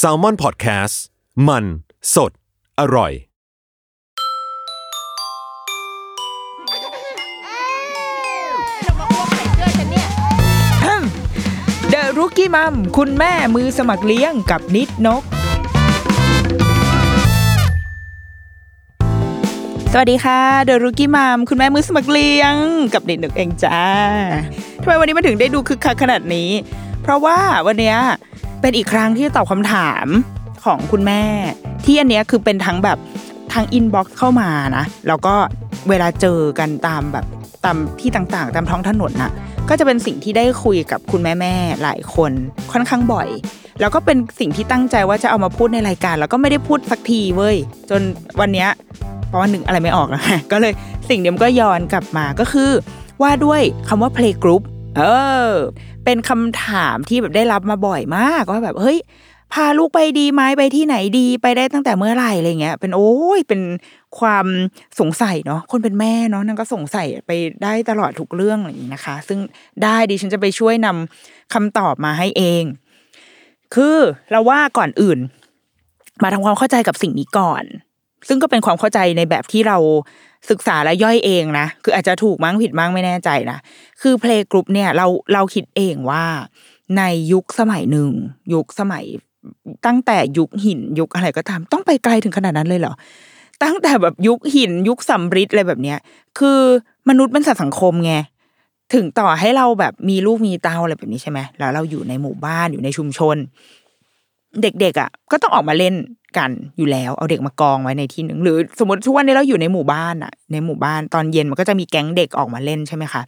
s a l ม o n PODCAST มัน สด อร่อย เดอะรุกี้มัมคุณแม่มือสมัครเลี้ยงกับนิดนก สวัสดีค่ะ เดอะรุกี้มัมคุณแม่มือสมัครเลี้ยง กับนิดนกเองจ้าทำไมวันนี้มาถึงได้ดูคึกคักขนาดนี้ เพราะว่าวันเนี้ย เป็นอีกครั้งที่ตอบคำถามของคุณแม่ ที่อันเนี้ยคือเป็นทั้งแบบทาง inbox เข้ามานะแล้วก็เวลาเจอกันตามแบบตามที่ต่างๆ ตามท้องถนนน่ะก็จะเป็นสิ่งที่ได้คุยกับคุณแม่แม่ๆหลายคนค่อนข้างบ่อย แล้วก็เป็นสิ่งที่ตั้งใจว่าจะเอามาพูดในรายการ แล้วก็ไม่ได้พูดสักทีเว้ย จนวันเนี้ยเพราะว่าหนึ่งอะไรไม่ออกนะก็เลยสิ่งเดียวมันก็ย้อนกลับมาก็คือว่าด้วยคำว่า play group เออ เป็นคำถามที่แบบได้รับมาบ่อยมากว่าแบบเฮ้ยพาลูกไปดีไหมไปที่ไหนดีไปได้ตั้งแต่เมื่อไหร่อะไรเงี้ย เป็นโอ้ยเป็นความสงสัยเนาะคนเป็นแม่เนาะนั่นก็สงสัยไปได้ตลอดทุกเรื่องอะไรอย่างนี้นะคะ ซึ่งได้ดิฉันจะไปช่วยนำคำตอบมาให้เอง คือเราว่าก่อนอื่น มาทำความเข้าใจกับสิ่งนี้ก่อน ซึ่งก็เป็นความเข้าใจในแบบที่เราศึกษาและย่อยเองนะ คืออาจจะถูกมั้งผิดมั้งไม่แน่ใจนะ คือเพลงกรุ๊ปเนี่ยเราเราคิดเองว่าในยุคสมัยหนึ่ง ยุคสมัยตั้งแต่ยุคหินยุคอะไรก็ตาม ต้องไปไกลถึงขนาดนั้นเลยเหรอ ตั้งแต่แบบยุคหินยุคสำริดอะไรแบบเนี้ย คือมนุษย์เป็นสัตว์สังคมไงถึงต่อให้เราแบบมีลูกมีเต้าอะไรแบบนี้ใช่ไหมแล้วเราอยู่ในหมู่บ้านอยู่ในชุมชน เด็กๆอะ ก็ต้องออกมาเล่น กันอยู่แล้ว เอาเด็กมากองไว้ในที่หนึ่งหรือสมมติทุกวันนี้เราอยู่ในหมู่บ้านอะในหมู่บ้านตอนเย็นมันก็จะมีแก๊งเด็กออกมาเล่นใช่ไหมคะ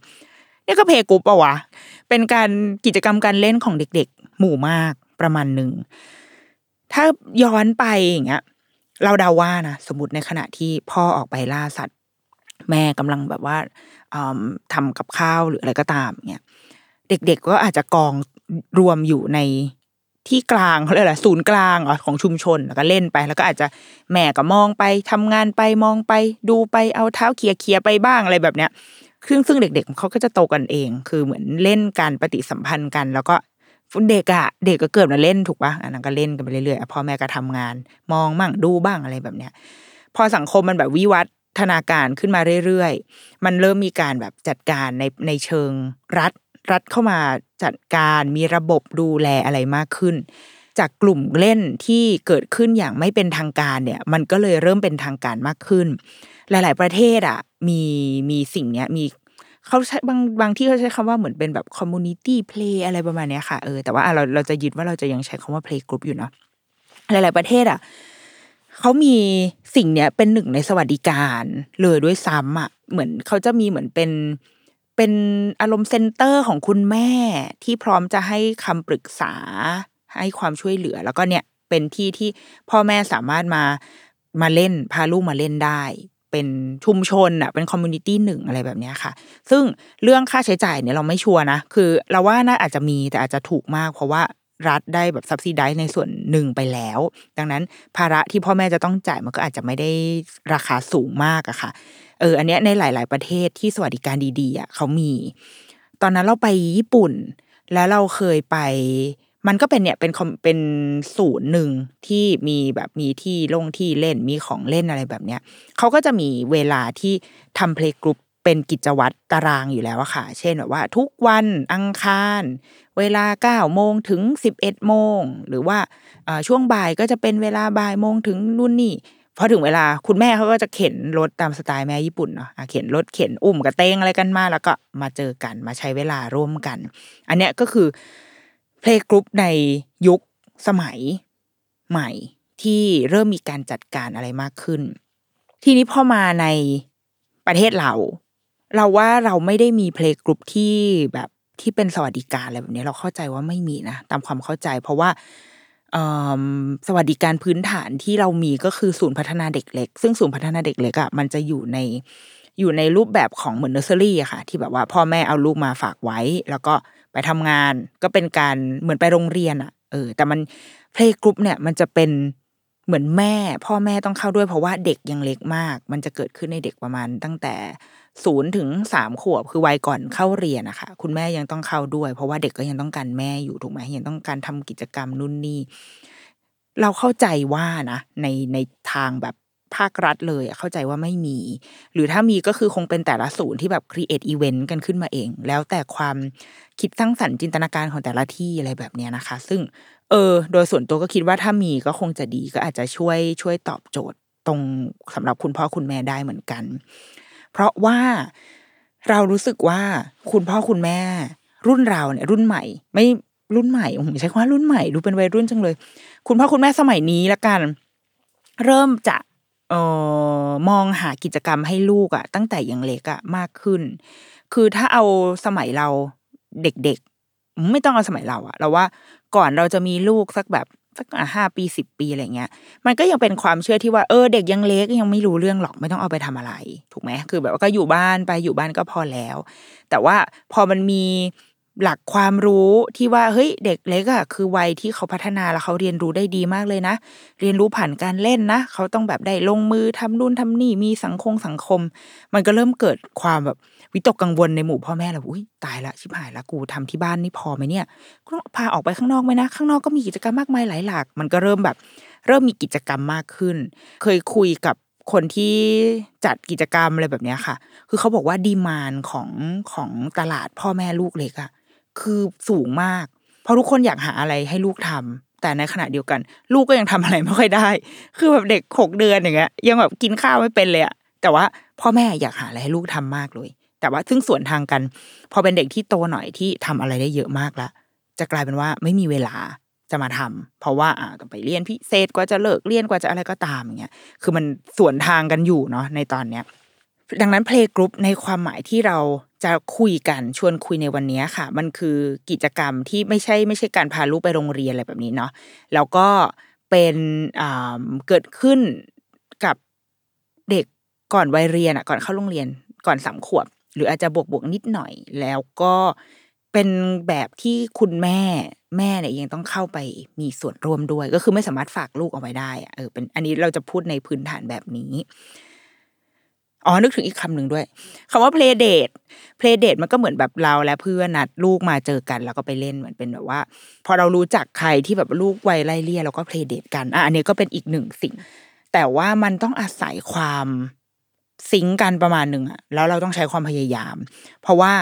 นี่ก็เพลย์กรุ๊ปปะวะเป็นการกิจกรรมการเล่นของเด็ก ๆ หมู่มากประมาณหนึ่งถ้าย้อนไปอย่างเงี้ย เราเดาว่านะสมมติในขณะที่พ่อออกไปล่าสัตว์แม่กำลังแบบว่าอืมทำกับข้าวหรืออะไรก็ตามเงี้ยเด็กๆก็อาจจะกองรวมอยู่ใน ที่กลางเขาเรียกอะไรศูนย์กลางอของชุมชนแล้วก็เล่นไป แล้วก็อาจจะแม่ก็มองไปทำงานไปมองไปดูไปเอาเท้าเคียๆไปบ้างอะไรแบบเนี้ยซึ่งซึ่งเด็ก ๆเขาก็จะโตกันเอง คือเหมือนเล่นการปฏิสัมพันธ์กัน แล้วก็เด็กอะเด็กก็เกิดมาเล่นถูกปะอันนั้นก็เล่นกันไปเรื่อยๆพ่อแม่ก็ทำงาน มองมั่งดูบ้างอะไรแบบเนี้ย พอสังคมมันแบบวิวัฒนาการขึ้นมาเรื่อยๆ มันเริ่มมีการแบบจัดการในในเชิงรัฐ รัฐเข้ามาจัดการมีระบบดูแลอะไรมากขึ้น จากกลุ่มเล่นที่เกิดขึ้นอย่างไม่เป็นทางการเนี่ย มันก็เลยเริ่มเป็นทางการมากขึ้น หลาย ๆ ประเทศอะมีมีสิ่งเนี้ยมีเขาใช้บางบางที่เขาใช้คำว่าเหมือนเป็นแบบ community play อะไรประมาณเนี้ยค่ะเออแต่ว่าเราเราจะยึดว่าเราจะยังใช้คำว่า play group อยู่เนาะหลาย ๆ ประเทศอะเขามีสิ่งเนี้ยเป็นหนึ่งในสวัสดิการเลยด้วยซ้ำอะเหมือนเขาจะมีเหมือนเป็น เป็นอารมณ์ center ของคุณแม่ที่พร้อมจะให้คำปรึกษา ให้ความช่วยเหลือ แล้วก็เนี่ยเป็นที่ที่พ่อแม่สามารถมามาเล่นพาลูกมาเล่นได้ เป็นชุมชนอะเป็น community หนึ่งอะไรแบบเนี้ยค่ะ ซึ่งเรื่องค่าใช้จ่ายเนี่ยเราไม่ชัวร์นะ คือเราว่าน่าอาจจะมีแต่อาจจะถูกมาก เพราะว่า รัฐได้แบบซับซิไดในส่วนหนึ่งไปแล้ว ดังนั้นภาระที่พ่อแม่จะต้องจ่ายมันก็อาจจะไม่ได้ราคาสูงมากอะค่ะ เออ อันเนี้ยในหลาย ๆ ประเทศที่สวัสดิการดีๆอะเขามี ตอนนั้นเราไปญี่ปุ่น แล้วเราเคยไป มันก็เป็นเนี่ยเป็นเป็นศูนย์หนึ่งที่มีแบบมีที่ลงที่เล่นมีของเล่นอะไรแบบเนี้ยเขาก็จะมีเวลาที่ทำเพลงกรุ๊ป เป็นกิจวัตรตารางอยู่แล้วอะค่ะ เช่นแบบว่าทุกวันอังคาร เวลาเก้าโมงถึงสิบเอ็ดโมงหรือว่าช่วงบ่ายก็จะเป็นเวลาบ่ายโมงถึงนู่นนี่พอถึงเวลาคุณแม่เขาก็จะเข็นรถตามสไตล์แม่ญี่ปุ่นเนาะอะเข็นรถเข็นอุ้มกระเตงอะไรกันมา แล้วก็มาเจอกันมาใช้เวลาร่วมกัน อันเนี้ยก็คือเพลงกรุ๊ปในยุคสมัยใหม่ที่เริ่มมีการจัดการอะไรมากขึ้น ทีนี้พอมาในประเทศเรา เราว่าเราไม่ได้มี playgroup ที่แบบที่เป็นสวัสดิการอะไรแบบนี้เราเข้าใจว่าไม่มีนะตามความเข้าใจ เพราะว่าสวัสดิการพื้นฐานที่เรามีก็คือศูนย์พัฒนาเด็กเล็ก ซึ่งศูนย์พัฒนาเด็กเล็กอะมันจะอยู่ในอยู่ในรูปแบบของเหมือนเนอร์เซอรี่อะค่ะ ที่แบบว่าพ่อแม่เอาลูกมาฝากไว้ แล้วก็ไปทำงานก็เป็นการเหมือนไปโรงเรียนอะเออ แต่มัน playgroup เนี่ยมันจะเป็นเหมือนแม่ พ่อแม่ต้องเข้าด้วยเพราะว่าเด็กยังเล็กมาก มันจะเกิดขึ้นในเด็กประมาณตั้งแต่ ศูนย์ถึงสามขวบคือวัยก่อนเข้าเรียนนะคะคุณแม่ยังต้องเข้าด้วย เพราะว่าเด็กก็ยังต้องการแม่อยู่ถูกไหมยังต้องการทำกิจกรรมนู่นนี่เราเข้าใจว่านะในในทางแบบภาครัฐเลยเข้าใจว่าไม่มี หรือถ้ามีก็คือคงเป็นแต่ละศูนย์ที่แบบ create event กันขึ้นมาเอง แล้วแต่ความคิดสร้างสรรค์จินตนาการของแต่ละที่อะไรแบบนี้นะคะ ซึ่งเออ โดยส่วนตัวก็คิดว่าถ้ามีก็คงจะดีก็อาจจะช่วยช่วยตอบโจทย์ตรงสำหรับคุณพ่อคุณแม่ได้เหมือนกัน เพราะว่าเรารู้สึกว่าคุณพ่อคุณแม่ รุ่นเราเนี่ยรุ่นใหม่ ไม่รุ่นใหม่ผมใช้คำว่ารุ่นใหม่ดูเป็นวัยรุ่นจังเลย คุณพ่อคุณแม่สมัยนี้ละกัน เริ่มจะเออมองหากิจกรรมให้ลูกอะตั้งแต่ยังเล็กอะมากขึ้น คือถ้าเอาสมัยเราเด็กๆ ไม่ต้องเอาสมัยเราอะเราว่าก่อนเราจะมีลูกสักแบบ สักห้าปีสิบปีอะไรเงี้ย มันก็ยังเป็นความเชื่อที่ว่าเออเด็กยังเล็กยังไม่รู้เรื่องหรอกไม่ต้องเอาไปทำอะไร ถูกไหมคือแบบว่าก็อยู่บ้านไปอยู่บ้านก็พอแล้ว แต่ว่าพอมันมี หลักความรู้ที่ว่าเฮ้ยเด็กเล็กอะคือวัยที่เขาพัฒนาแล้วเขาเรียนรู้ได้ดีมากเลยนะ เรียนรู้ผ่านการเล่นนะ เขาต้องแบบได้ลงมือทำนู่นทำนี่มีสังคมสังคม มันก็เริ่มเกิดความแบบวิตกกังวลในหมู่พ่อแม่แล้วอุ้ยตายละชิบหายละกูทำที่บ้านนี่พอไหมเนี่ยก็พาออกไปข้างนอกไหมนะ ข้างนอกก็มีกิจกรรมมากมายหลายหลากมันก็เริ่มแบบ เริ่มมีกิจกรรมมากขึ้น เคยคุยกับคนที่จัดกิจกรรมอะไรแบบนี้ค่ะ คือเขาบอกว่าดีมานของของตลาดพ่อแม่ลูกเล็กอะ คือสูงมาก เพราะทุกคนอยากหาอะไรให้ลูกทำแต่ในขณะเดียวกัน ลูกก็ยังทำอะไรไม่ค่อยได้ คือแบบเด็กหกเดือนอย่างเงี้ยยังแบบกินข้าวไม่เป็นเลยอะแต่ว่าพ่อแม่อยากหาอะไรให้ลูกทำมากเลย แต่ว่าซึ่งส่วนทางกัน พอเป็นเด็กที่โตหน่อยที่ทำอะไรได้เยอะมากละจะกลายเป็นว่าไม่มีเวลาจะมาทำเพราะว่าอ่าต้องไปเรียนพิเศษกว่าจะเลิกเรียนกว่าจะอะไรก็ตามอย่างเงี้ยคือมันส่วนทางกันอยู่เนาะในตอนเนี้ย ดังนั้นเพลงกรุ๊ปในความหมายที่เราจะคุยกันชวนคุยในวันนี้ค่ะ มันคือกิจกรรมที่ไม่ใช่ไม่ใช่การพาลูกไปโรงเรียนอะไรแบบนี้เนาะแล้วก็เป็นเกิดขึ้นกับเด็กก่อนวัยเรียนอะก่อนเข้าโรงเรียนก่อนสามขวบ หรืออาจจะบวกบวกนิดหน่อย แล้วก็เป็นแบบที่คุณแม่แม่เนี่ยยังต้องเข้าไปมีส่วนร่วมด้วย ก็คือไม่สามารถฝากลูกเอาไว้ได้อะเออเป็นอันนี้เราจะพูดในพื้นฐานแบบนี้ อ๋อนึกถึงอีกคำหนึ่งด้วยคำว่า play date play date มันก็เหมือนแบบเราและเพื่อนนัดลูกมาเจอกัน แล้วก็ไปเล่นเหมือนเป็นแบบว่า พอเรารู้จักใครที่แบบลูกวัยไล่เลี่ยเราก็ play date กันอะอันนี้ก็เป็นอีกหนึ่งสิ่ง แต่ว่ามันต้องอาศัยความซิงกันประมาณหนึ่งอะแล้วเราต้องใช้ความพยายาม เพราะว่า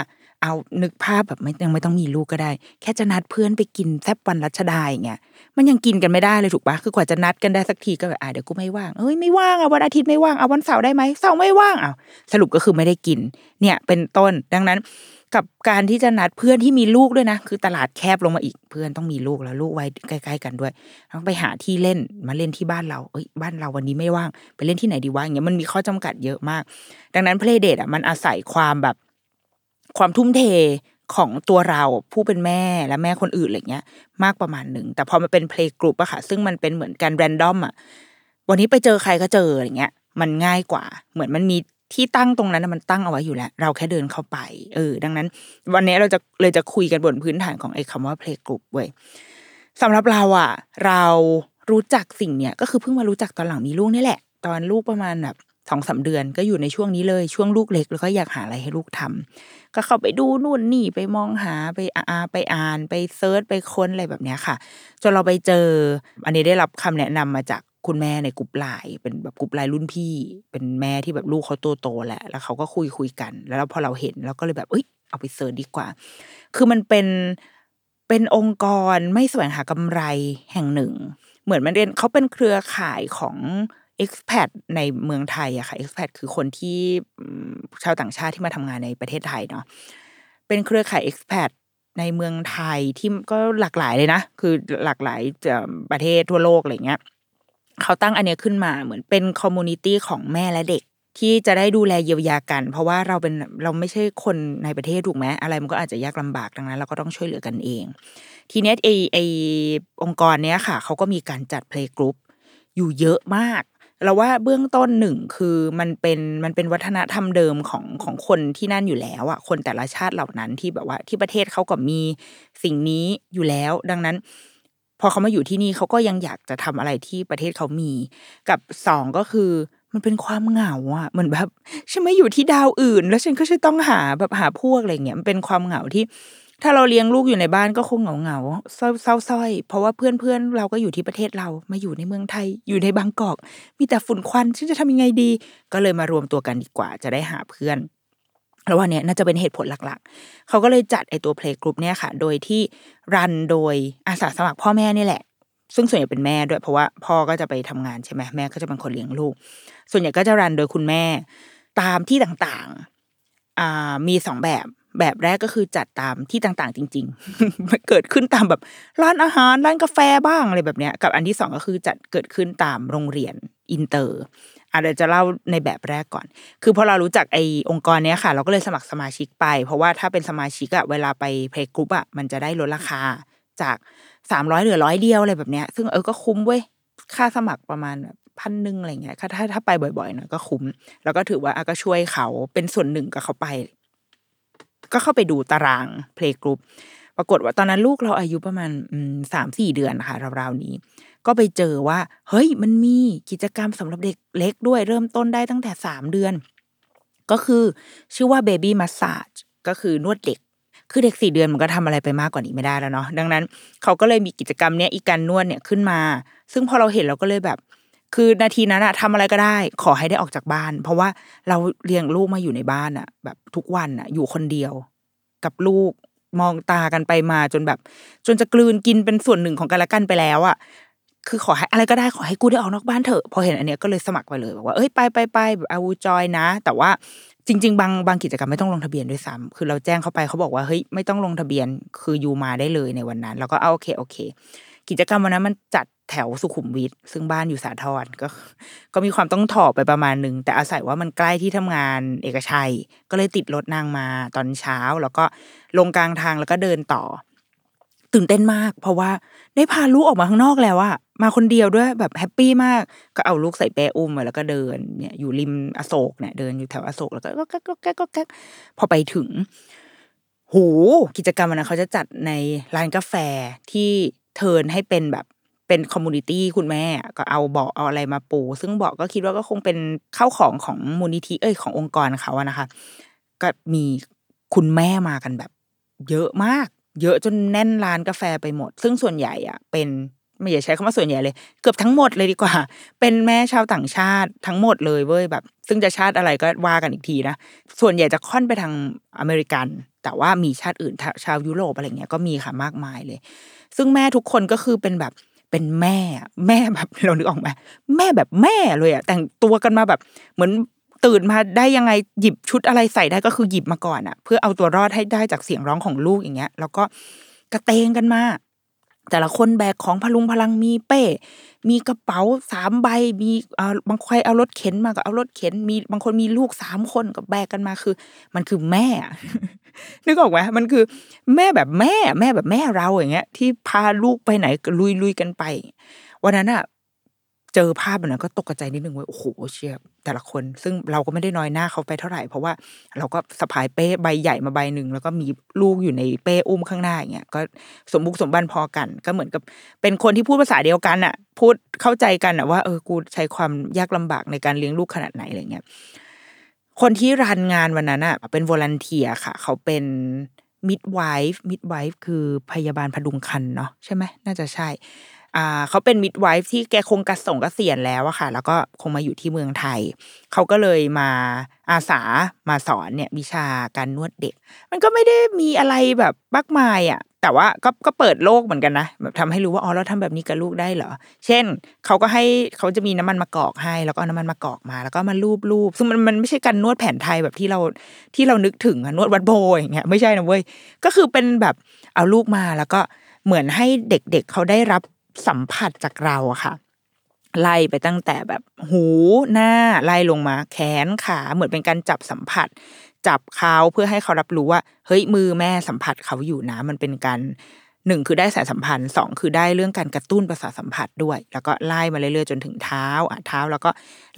เอานึกภาพแบบไม่ยังไม่ต้องมีลูกก็ได้ แค่จะนัดเพื่อนไปกินแซบวันรัชดาอย่างเงี้ยมันยังกินกันไม่ได้เลยถูกปะคือกว่าจะนัดกันได้สักทีก็แบบอ่าเดี๋ยวกูไม่ว่างเอ้ยไม่ว่างอะวันอาทิตย์ไม่ว่างเอาวันเสาร์ได้ไหมเสาร์ไม่ว่างอะสรุปก็คือไม่ได้กิน เนี่ยเป็นต้นดังนั้นกับการที่จะนัดเพื่อนที่มีลูกด้วยนะ คือตลาดแคบลงมาอีกเพื่อนต้องมีลูกแล้วลูกไว้ใกล้ๆกันด้วยต้องไปหาที่เล่นมาเล่นที่บ้านเราเอ้ยบ้านเราวันนี้ไม่ว่างไปเล่นที่ไหนดีวะอย่างเงี้ยมันมีข้อจำกัดเยอะมาก ดังนั้นเพลเดทอะมันอาศัยความแบบ ความทุ่มเทของตัวเราผู้เป็นแม่และแม่คนอื่นอะไรเงี้ย มากประมาณหนึ่งแต่พอมาเป็นเพลงกรุ๊ปอะค่ะ ซึ่งมันเป็นเหมือนกันแรนดอมอะวันนี้ไปเจอใครก็เจออะไรเงี้ย มันง่ายกว่า เหมือนมันมีที่ตั้งตรงนั้นมันตั้งเอาไว้อยู่แล้ว เราแค่เดินเข้าไป เออ ดังนั้น วันนี้เราจะเลยจะคุยกันบนพื้นฐานของไอ้คำว่า playgroup เว้ยสำหรับเราอะเรารู้จักสิ่งเนี้ยก็คือเพิ่งมารู้จักตอนหลังมีลูกนี่แหละ ตอนลูกประมาณแบบ สองสามเดือนก็อยู่ในช่วงนี้เลยช่วงลูกเล็ก แล้วก็อยากหาอะไรให้ลูกทำก็เข้าไปดูนู่นนี่ไปมองหาไปอาไปอ่านไป search ไปค้นอะไรแบบนี้ค่ะ จนเราไปเจอ อันนี้ได้รับคำแนะนำมาจากคุณแม่ในกลุ่มไลน์เป็นแบบกลุ่มไลน์รุ่นพี่ เป็นแม่ที่แบบลูกเขาโตโตแหละแล้วเขาก็คุยคุยกัน แล้วพอเราเห็นเราก็เลยแบบเอ้ยเอาไป search ดีกว่า คือมันเป็นเป็นองค์กรไม่แสวงหากำไรแห่งหนึ่ง เหมือนมันเหมือนเขาเป็นเครือข่ายของ expat ในเมืองไทยอะค่ะ expat คือคนที่ชาวต่างชาติที่มาทำงานในประเทศไทยเนาะเป็นเครือข่าย expat ในเมืองไทยที่ก็หลากหลายเลยนะ คือหลากหลายประเทศทั่วโลกอะไรเงี้ยเขาตั้งอันนี้ขึ้นมาเหมือนเป็น community ของแม่และเด็กที่จะได้ดูแลเยียวยากัน เพราะว่าเราเป็นเราไม่ใช่คนในประเทศถูกไหมอะไรมันก็อาจจะยากลำบากดังนั้น เราก็ต้องช่วยเหลือกันเอง ทีเนี้ยไอไอองค์กรเนี้ยค่ะเขาก็มีการจัด playgroup อยู่เยอะมาก เราว่าเบื้องต้นหนึ่งคือมันเป็นมันเป็นวัฒนธรรมเดิมของของคนที่นั่นอยู่แล้วอะคนแต่ละชาติเหล่านั้นที่แบบว่าที่ประเทศเขาก็มีสิ่งนี้อยู่แล้ว ดังนั้น พอเขามาอยู่ที่นี่เขาก็ยังอยากจะทำอะไรที่ประเทศเขามี กับสองก็คือมันเป็นความเหงาอะเหมือนแบบฉันไม่อยู่ที่ดาวอื่น แล้วฉันก็จะต้องหาแบบหาพวกอะไรเงี้ยมันเป็นความเหงาที่ ถ้าเราเลี้ยงลูกอยู่ในบ้านก็คงเหงาเหงาๆเศร้าเศร้าส้อย เพราะว่าเพื่อนเพื่อนๆเราก็อยู่ที่ประเทศเรามาอยู่ในเมืองไทยอยู่ในบางกอก มีแต่ฝุ่นควันฉันจะทำยังไงดี ก็เลยมารวมตัวกันดีกว่า จะได้หาเพื่อนแล้ววันเนี้ยน่าจะเป็นเหตุผลหลักๆ เขาก็เลยจัดไอตัวเพลงกรุ๊ปเนี่ยค่ะ โดยที่รันโดยอาสาสมัครพ่อแม่นี่แหละ ซึ่งส่วนใหญ่เป็นแม่ด้วยเพราะว่าพ่อก็จะไปทำงานใช่ไหมแม่ก็จะเป็นคนเลี้ยงลูก ส่วนใหญ่ก็จะรันโดยคุณแม่ตามที่ต่างๆอ่ามีสองแบบ แบบแรกก็คือจัดตามที่ต่างๆ จริงๆมันเกิดขึ้นตามแบบร้านอาหารร้านกาแฟบ้างอะไรแบบเนี้ย กับอันที่สองก็คือจัดเกิดขึ้นตามโรงเรียนอินเตอร์อาจจะเดี๋ยวจะเล่าในแบบแรกก่อน คือพอเรารู้จักไอองค์กรเนี้ยค่ะ เราก็เลยสมัครสมาชิกไป เพราะว่าถ้าเป็นสมาชิกอะเวลาไป playgroup อะมันจะได้ลดราคาจากสามร้อยเหลือร้อยเดียวอะไรแบบเนี้ย ซึ่งเออก็คุ้มเว้ยค่าสมัครประมาณพันหนึ่งอะไรเงี้ยถ้าถ้าถ้าไปบ่อยๆหน่อยก็คุ้ม แล้วก็ถือว่าอะก็ช่วยเขาเป็นส่วนหนึ่งกับเขาไป ก็เข้าไปดูตาราง playgroup ปรากฏว่าตอนนั้นลูกเราอายุประมาณสามสี่เดือนค่ะราวๆนี้ ก็ไปเจอว่า เฮ้ยมันมีกิจกรรมสำหรับเด็กเล็กด้วยเริ่มต้นได้ตั้งแต่สามเดือน ก็คือชื่อว่า baby massage ก็คือนวดเด็ก คือเด็กสี่เดือนมันก็ทำอะไรไปมากกว่านี้ไม่ได้แล้วเนาะดังนั้นเขาก็เลยมีกิจกรรมเนี้ยอีการนวดเนี่ยขึ้นมา ซึ่งพอเราเห็นเราก็เลยแบบ คือนาทีนั้นอะทำอะไรก็ได้ ขอให้ได้ออกจากบ้าน เพราะว่าเราเลี้ยงลูกมาอยู่ในบ้านอะแบบทุกวันอะอยู่คนเดียว กับลูกมองตากันไปมาจนแบบ จนจะกลืนกินเป็นส่วนหนึ่งของกันและกันไปแล้วอะคือขอให้อะไรก็ได้ขอให้กูได้ออกนอกบ้านเถอะพอเห็นอันเนี้ยก็เลยสมัครไปเลยบอกว่าเอ้ยไปไปไปแบบอาวูจอยนะ แต่ว่าจริง ๆ บางบางกิจกรรมไม่ต้องลงทะเบียนด้วยซ้ำคือเราแจ้งเข้าไปเขาบอกว่าเฮ้ยไม่ต้องลงทะเบียนคืออยู่มาได้เลยในวันนั้น แล้วก็เอาโอเคโอเค กิจกรรมวันนั้นมันจัดแถวสุขุมวิทซึ่งบ้านอยู่สาทรก็ ก็มีความต้องถอไปประมาณหนึ่งแต่อาศัยว่ามันใกล้ที่ทำงานเอกชัย ก็เลยติดรถนางมาตอนเช้า แล้วก็ลงกลางทางแล้วก็เดินต่อ ตื่นเต้นมาก เพราะว่าได้พาลูกออกมาข้างนอกแล้วอะมาคนเดียวด้วยแบบ happy มากก็เอาลูกใส่เป้อุ้มไว้แล้วก็เดินเนี่ยอยู่ริมอโศกเนี่ยเดินอยู่แถวอโศกแล้วก็ก็ก็ก็ก็ก็พอไปถึง หูกิจกรรมวันนั้นเขาจะจัดในร้านกาแฟที่ turn ให้เป็นแบบเป็น community คุณแม่ก็เอาเบาะเอาอะไรมาปู ซึ่งเบาะก็คิดว่าก็คงเป็นเข้าของของมูลนิธิเอ้ยขององค์กรเขาอะนะคะ ก็มีคุณแม่มากันแบบ เยอะมาก เยอะจนแน่นร้านกาแฟไปหมด ซึ่งส่วนใหญ่อะเป็นไม่อยากใช้คำว่าส่วนใหญ่เลย เกือบทั้งหมดเลยดีกว่า เป็นแม่ชาวต่างชาติทั้งหมดเลยเว้ยแบบ ซึ่งจะชาติอะไรก็ว่ากันอีกทีนะส่วนใหญ่จะค่อนไปทางอเมริกัน แต่ว่ามีชาติอื่นชาวยุโรปอะไรเงี้ยก็มีค่ะมากมายเลย ซึ่งแม่ทุกคนก็คือเป็นแบบเป็นแม่แม่แบบเรานึกออกไหมแม่แบบแม่เลยอะแต่งตัวกันมาแบบเหมือนตื่นมาได้ยังไงหยิบชุดอะไรใส่ได้ก็คือหยิบมาก่อนอะเพื่อเอาตัวรอดให้ได้จากเสียงร้องของลูกอย่างเงี้ย แล้วก็กระเตงกันมา แต่ละคนแบกของพลุงพลังมีเป้ มีกระเป๋าสามใบ มีเอ่อบางใครเอารถเข็นมาก็เอารถเข็น มีบางคนมีลูกสามคนก็แบกกันมาคือ มันคือแม่ นึกออกไหมมันคือ แม่แบบแม่ แม่แบบแม่เราอย่างเงี้ย ที่พาลูกไปไหนลุยลุยกันไป วันนั้นอะ เจอภาพแบบนั้นก็ตกใจนิดนึงว่าโอ้โหเชียแต่ละคน ซึ่งเราก็ไม่ได้น้อยหน้าเขาไปเท่าไหร่ เพราะว่าเราก็สะพายเป้ใบใหญ่มาใบหนึ่งแล้วก็มีลูกอยู่ในเป้อุ้มข้างหน้าอย่างเงี้ยก็สมบุกสมบันพอกัน ก็เหมือนกับเป็นคนที่พูดภาษาเดียวกันอะพูดเข้าใจกันอะว่าเออกูใช้ความยากลำบากในการเลี้ยงลูกขนาดไหนอะไรเงี้ยคนที่รันงานวันนั้นอะเป็นวอลันเทียค่ะ เขาเป็นมิดไวฟ์มิดไวฟ์คือพยาบาลพดุงครรภ์เนาะใช่ไหมน่าจะใช่ อ่าเขาเป็นมิดไวฟ์ที่แกคงกระส่งกเกษียณแล้วอะค่ะ แล้วก็คงมาอยู่ที่เมืองไทย เขาก็เลยมาอาสามาสอนเนี่ยวิชาการนวดเด็ก มันก็ไม่ได้มีอะไรแบบมากมายอะแต่ว่าก็ก็เปิดโลกเหมือนกันนะแบบทำให้รู้ว่าอ๋อเราทำแบบนี้กับลูกได้เหรอ เช่นเขาก็ให้เขาจะมีน้ำมันมะกอกให้ แล้วก็น้ำมันมะกอกมา แล้วก็มาลูบลูบซึ่งมันมันไม่ใช่การนวดแผนไทยแบบที่เราที่เรานึกถึงนวดวัดโบอย่างเงี้ยไม่ใช่นะเว้ยก็คือเป็นแบบเอาลูกมาแล้วก็เหมือนให้เด็กๆเเขาได้รับ สัมผัสจากเราอะค่ะ ไล่ไปตั้งแต่แบบหูหน้าไล่ลงมา แขนขาเหมือนเป็นการจับสัมผัส จับเขาเพื่อให้เขารับรู้ว่า เฮ้ยมือแม่สัมผัสเขาอยู่นะ มันเป็นการหนึ่งคือได้สายสัมพันธ์สองคือได้เรื่องการกระตุ้นประสาทสัมผัสด้วย แล้วก็ไล่มาเรื่อยๆจนถึงเท้าอะเท้า แล้วก็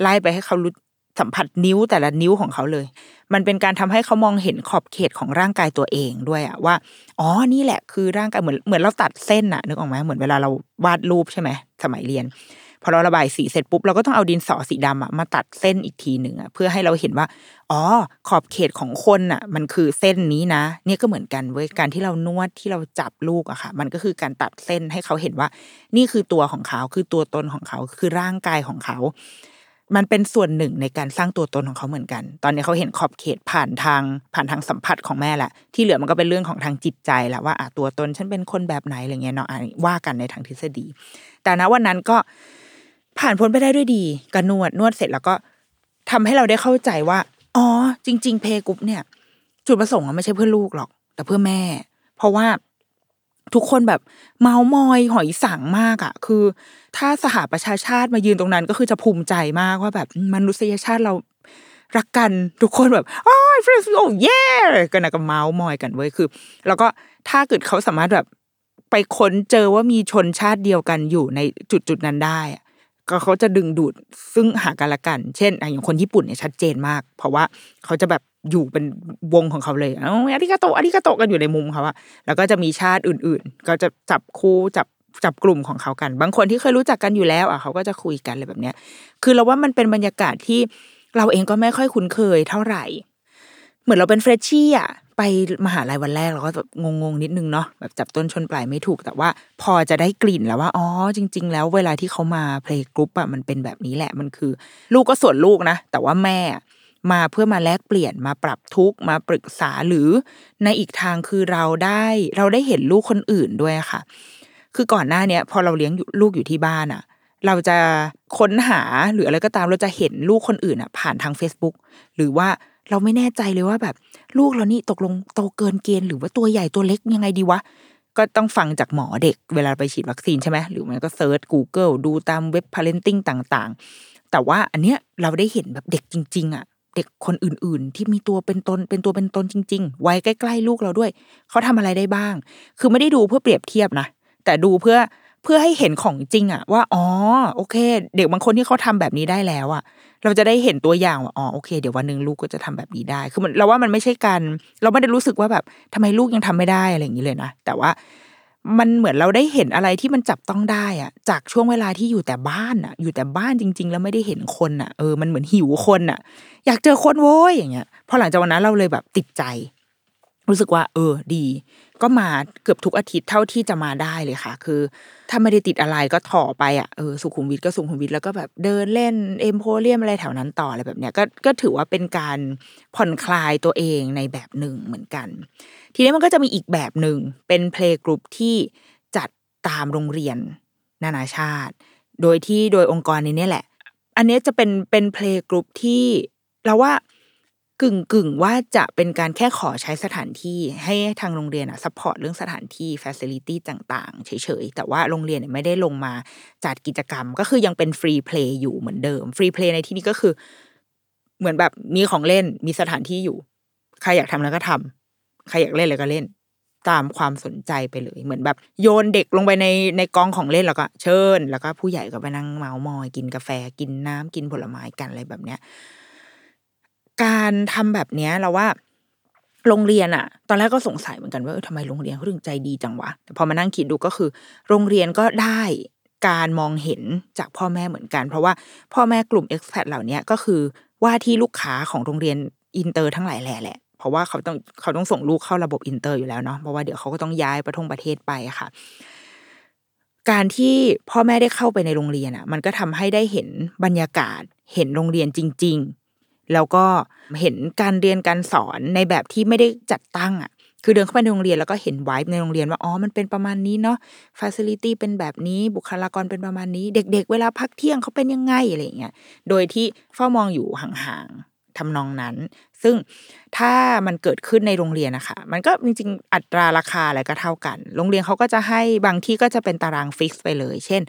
ไล่ไปให้เขารู้ สัมผัสนิ้วแต่ละนิ้วของเขาเลย มันเป็นการทำให้เขามองเห็นขอบเขตของร่างกายตัวเองด้วยอะว่า อ๋อ นี่แหละคือร่างกายเหมือนเหมือนเราตัดเส้นอะนึกออกไหมเหมือนเวลาเราวาดรูปใช่ไหมสมัยเรียนพพอเราระบายสีเสร็จปุ๊บเราก็ต้องเอาดินสอสีดำอะมาตัดเส้นอีกทีหนึ่งอะเพื่อให้เราเห็นว่า อ๋อ ขอบเขตของคนอะมันคือเส้นนี้นะ เนี่ยก็เหมือนกันเว้ยการที่เรานวดที่เราจับลูกอะค่ะ มันก็คือการตัดเส้นให้เขาเห็นว่า นี่คือตัวของเขาคือตัวตนของเขาคือร่างกายของเขา มันเป็นส่วนหนึ่งในการสร้างตัวตนของเขาเหมือนกัน ตอนนี้เขาเห็นขอบเขตผ่านทางผ่านทางสัมผัสของแม่แหละ ที่เหลือมันก็เป็นเรื่องของทางจิตใจแหละว่าอะตัวตนฉันเป็นคนแบบไหนอะไรเงี้ยเนาะว่ากันในทางทฤษฎี แต่ณวันนั้นก็ผ่านพ้นไปได้ด้วยดีก็นวดนวดเสร็จแล้วก็ทำให้เราได้เข้าใจว่า อ๋อ จริง ๆ เพกรุ๊ปเนี่ย จุดประสงค์อะไม่ใช่เพื่อลูกหรอก แต่เพื่อแม่ เพราะว่า ทุกคนแบบเมามอยหอยสังมากอะคือ ถ้าสหประชาชาติมายืนตรงนั้นก็คือจะภูมิใจมากว่าแบบมนุษยชาติเรารักกันทุกคนแบบอ้าวเฟรนซ์โอ้เย่กันนะก็เมามอยกันเว้ยคือ แล้วก็ถ้าเกิดเขาสามารถแบบไปค้นเจอว่ามีชนชาติเดียวกันอยู่ในจุดจุดนั้นได้ก็เขาจะดึงดูดซึ่งหากันละกัน เช่นอย่างคนญี่ปุ่นเนี่ยชัดเจนมาก เพราะว่าเขาจะแบบ อยู่เป็นวงของเขาเลยอ๋อ arigato arigato กันอยู่ในมุมเขาอะแล้วก็จะมีชาติอื่นๆ ก็จะจับคู่จับจับกลุ่มของเขากัน บางคนที่เคยรู้จักกันอยู่แล้วอะเขาก็จะคุยกันอะไรแบบเนี้ย คือเราว่ามันเป็นบรรยากาศที่เราเองก็ไม่ค่อยคุ้นเคยเท่าไหร่ เหมือนเราเป็นเฟรชชี่อะไปมหาลัยวันแรกเราก็แบบงงๆนิดนึงเนาะแบบจับต้นชนปลายไม่ถูก แต่ว่าพอจะได้กลิ่นแล้วว่าอ๋อจริง ๆ แล้วเวลาที่เขามา playgroup อะมันเป็นแบบนี้แหละมันคือ ลูกก็ส่วนลูกนะแต่ว่าแม่ มาเพื่อมาแลกเปลี่ยนมาปรับทุกข์มาปรึกษาหรือในอีกทางคือเราได้เราได้เห็นลูกคนอื่นด้วยค่ะ คือก่อนหน้าเนี้ยพอเราเลี้ยงอยู่ลูกอยู่ที่บ้านอะเราจะค้นหาหรืออะไรก็ตามเราจะเห็นลูกคนอื่นอะ ผ่านทาง Facebook หรือว่าเราไม่แน่ใจเลยว่าแบบ ลูกเรานี่ตกลงโตเกินเกณฑ์หรือว่าตัวใหญ่ตัวเล็กยังไงดีวะ ก็ต้องฟังจากหมอเด็กเวลาไปฉีดวัคซีนใช่ไหมหรือมันก็เซิร์ช Google ดูตามเว็บ parenting ต่าง ๆ แต่ว่าอันเนี้ยเราได้เห็นแบบเด็กจริง ๆ อะ เด็กคนอื่น ๆ ที่มีตัวเป็นตนเป็นตัวเป็นตนจริง ๆ ไวัยใกล้ ๆ ลูกเราด้วย เขาทำอะไรได้บ้าง คือไม่ได้ดูเพื่อเปรียบเทียบนะแต่ดูเพื่อเพื่อให้เห็นของจริงอะว่าอ๋อโอเค เด็กบางคนที่เขาทำแบบนี้ได้แล้วอะเราจะได้เห็นตัวอย่างว่าอ๋อโอเค เดี๋ยววันหนึ่งลูกก็จะทำแบบนี้ได้ คือมันเราว่ามันไม่ใช่การเราไม่ได้รู้สึกว่าแบบทำไมลูกยังทำไม่ได้อะไรอย่างนี้เลยนะแต่ว่า มันเหมือนเราได้เห็นอะไรที่มันจับต้องได้อะจากช่วงเวลาที่อยู่แต่บ้านอะอยู่แต่บ้านจริง ๆ แล้วไม่ได้เห็นคนอะเออมันเหมือนหิวคนอะอยากเจอคนโว้ยอย่างเงี้ยพอหลังจากวันนั้นเราเลยแบบติดใจ รู้สึกว่า เออ ดี ก็มาเกือบทุกอาทิตย์เท่าที่จะมาได้เลยค่ะ คือ ถ้าไม่ได้ติดอะไรก็ถ่อไปอะเออสุขุมวิทก็สุขุมวิทแล้วก็แบบเดินเล่นเอ็มโพเรียมอะไรแถวนั้นต่ออะไรแบบเนี้ยก็ก็ถือว่าเป็นการผ่อนคลายตัวเองในแบบหนึ่งเหมือนกัน ทีนี้มันก็จะมีอีกแบบหนึ่งเป็น playgroup ที่จัดตามโรงเรียนนานาชาติ โดยที่โดยองค์กรนี้เนี่ยแหละ อันนี้จะเป็นเป็น playgroup ที่เราว่ากึ่งกึ่งว่าจะเป็นการแค่ขอใช้สถานที่ให้ทางโรงเรียนอะซัพพอร์ตเรื่องสถานที่ฟ a ซิลิตี้ต่างๆ เฉยๆ แต่ว่าโรงเรียนไม่ได้ลงมาจัดกิจกรรม ก็คือยังเป็น free play อยู่เหมือนเดิม free play ในที่นี้ก็คือ เหมือนแบบมีของเล่นมีสถานที่อยู่ ใครอยากทำแล้วก็ทำ ใครอยากเล่นอะไรก็เล่น ตามความสนใจไปเลย เหมือนแบบ โยนเด็กลงไปในในกองของเล่นแล้วก็เชิญ แล้วก็ผู้ใหญ่ก็ไปนั่งเมาส์มอยกินกาแฟกินน้ำกินผลไม้กันอะไรแบบเนี้ยการทำแบบเนี้ยเราว่าโรงเรียนอะตอนแรกก็สงสัยเหมือนกันว่าเออทำไมโรงเรียนเขาถึงใจดีจังวะแต่พอมานั่งคิดดูก็คือ โรงเรียนก็ได้การมองเห็นจากพ่อแม่เหมือนกัน เพราะว่าพ่อแม่กลุ่ม expat เหล่านี้ก็คือว่าที่ลูกค้าของโรงเรียนอินเตอร์ทั้งหลายแหล่แหละ เพราะว่าเขาต้องเขาต้องส่งลูกเข้าระบบอินเตอร์อยู่แล้วเนาะเพราะว่าเดี๋ยวเขาก็ต้องย้ายประทงประเทศไปค่ะ การที่พ่อแม่ได้เข้าไปในโรงเรียนอะ มันก็ทำให้ได้เห็นบรรยากาศ เห็นโรงเรียนจริง ๆ แล้วก็เห็นการเรียนการสอนในแบบที่ไม่ได้จัดตั้งอะคือเดินเข้าไปในโรงเรียนแล้วก็เห็น vibe ในโรงเรียนว่าอ๋อมันเป็นประมาณนี้เนาะฟ a ซิลิตี้เป็นแบบนี้บุคลากรเป็นประมาณนี้ เด็ก ๆ เวลาพักเที่ยงเขาเป็นยังไงอะไรเงี้ยโดยที่เฝ้ามองอยู่ห่างๆ ทำนองนั้น ซึ่งถ้ามันเกิดขึ้นในโรงเรียนนะคะ มันก็จริงๆ อัตราราคาอะไรก็เท่ากัน โรงเรียนเขาก็จะให้บางที่ก็จะเป็นตาราง fix ไปเลย เช่น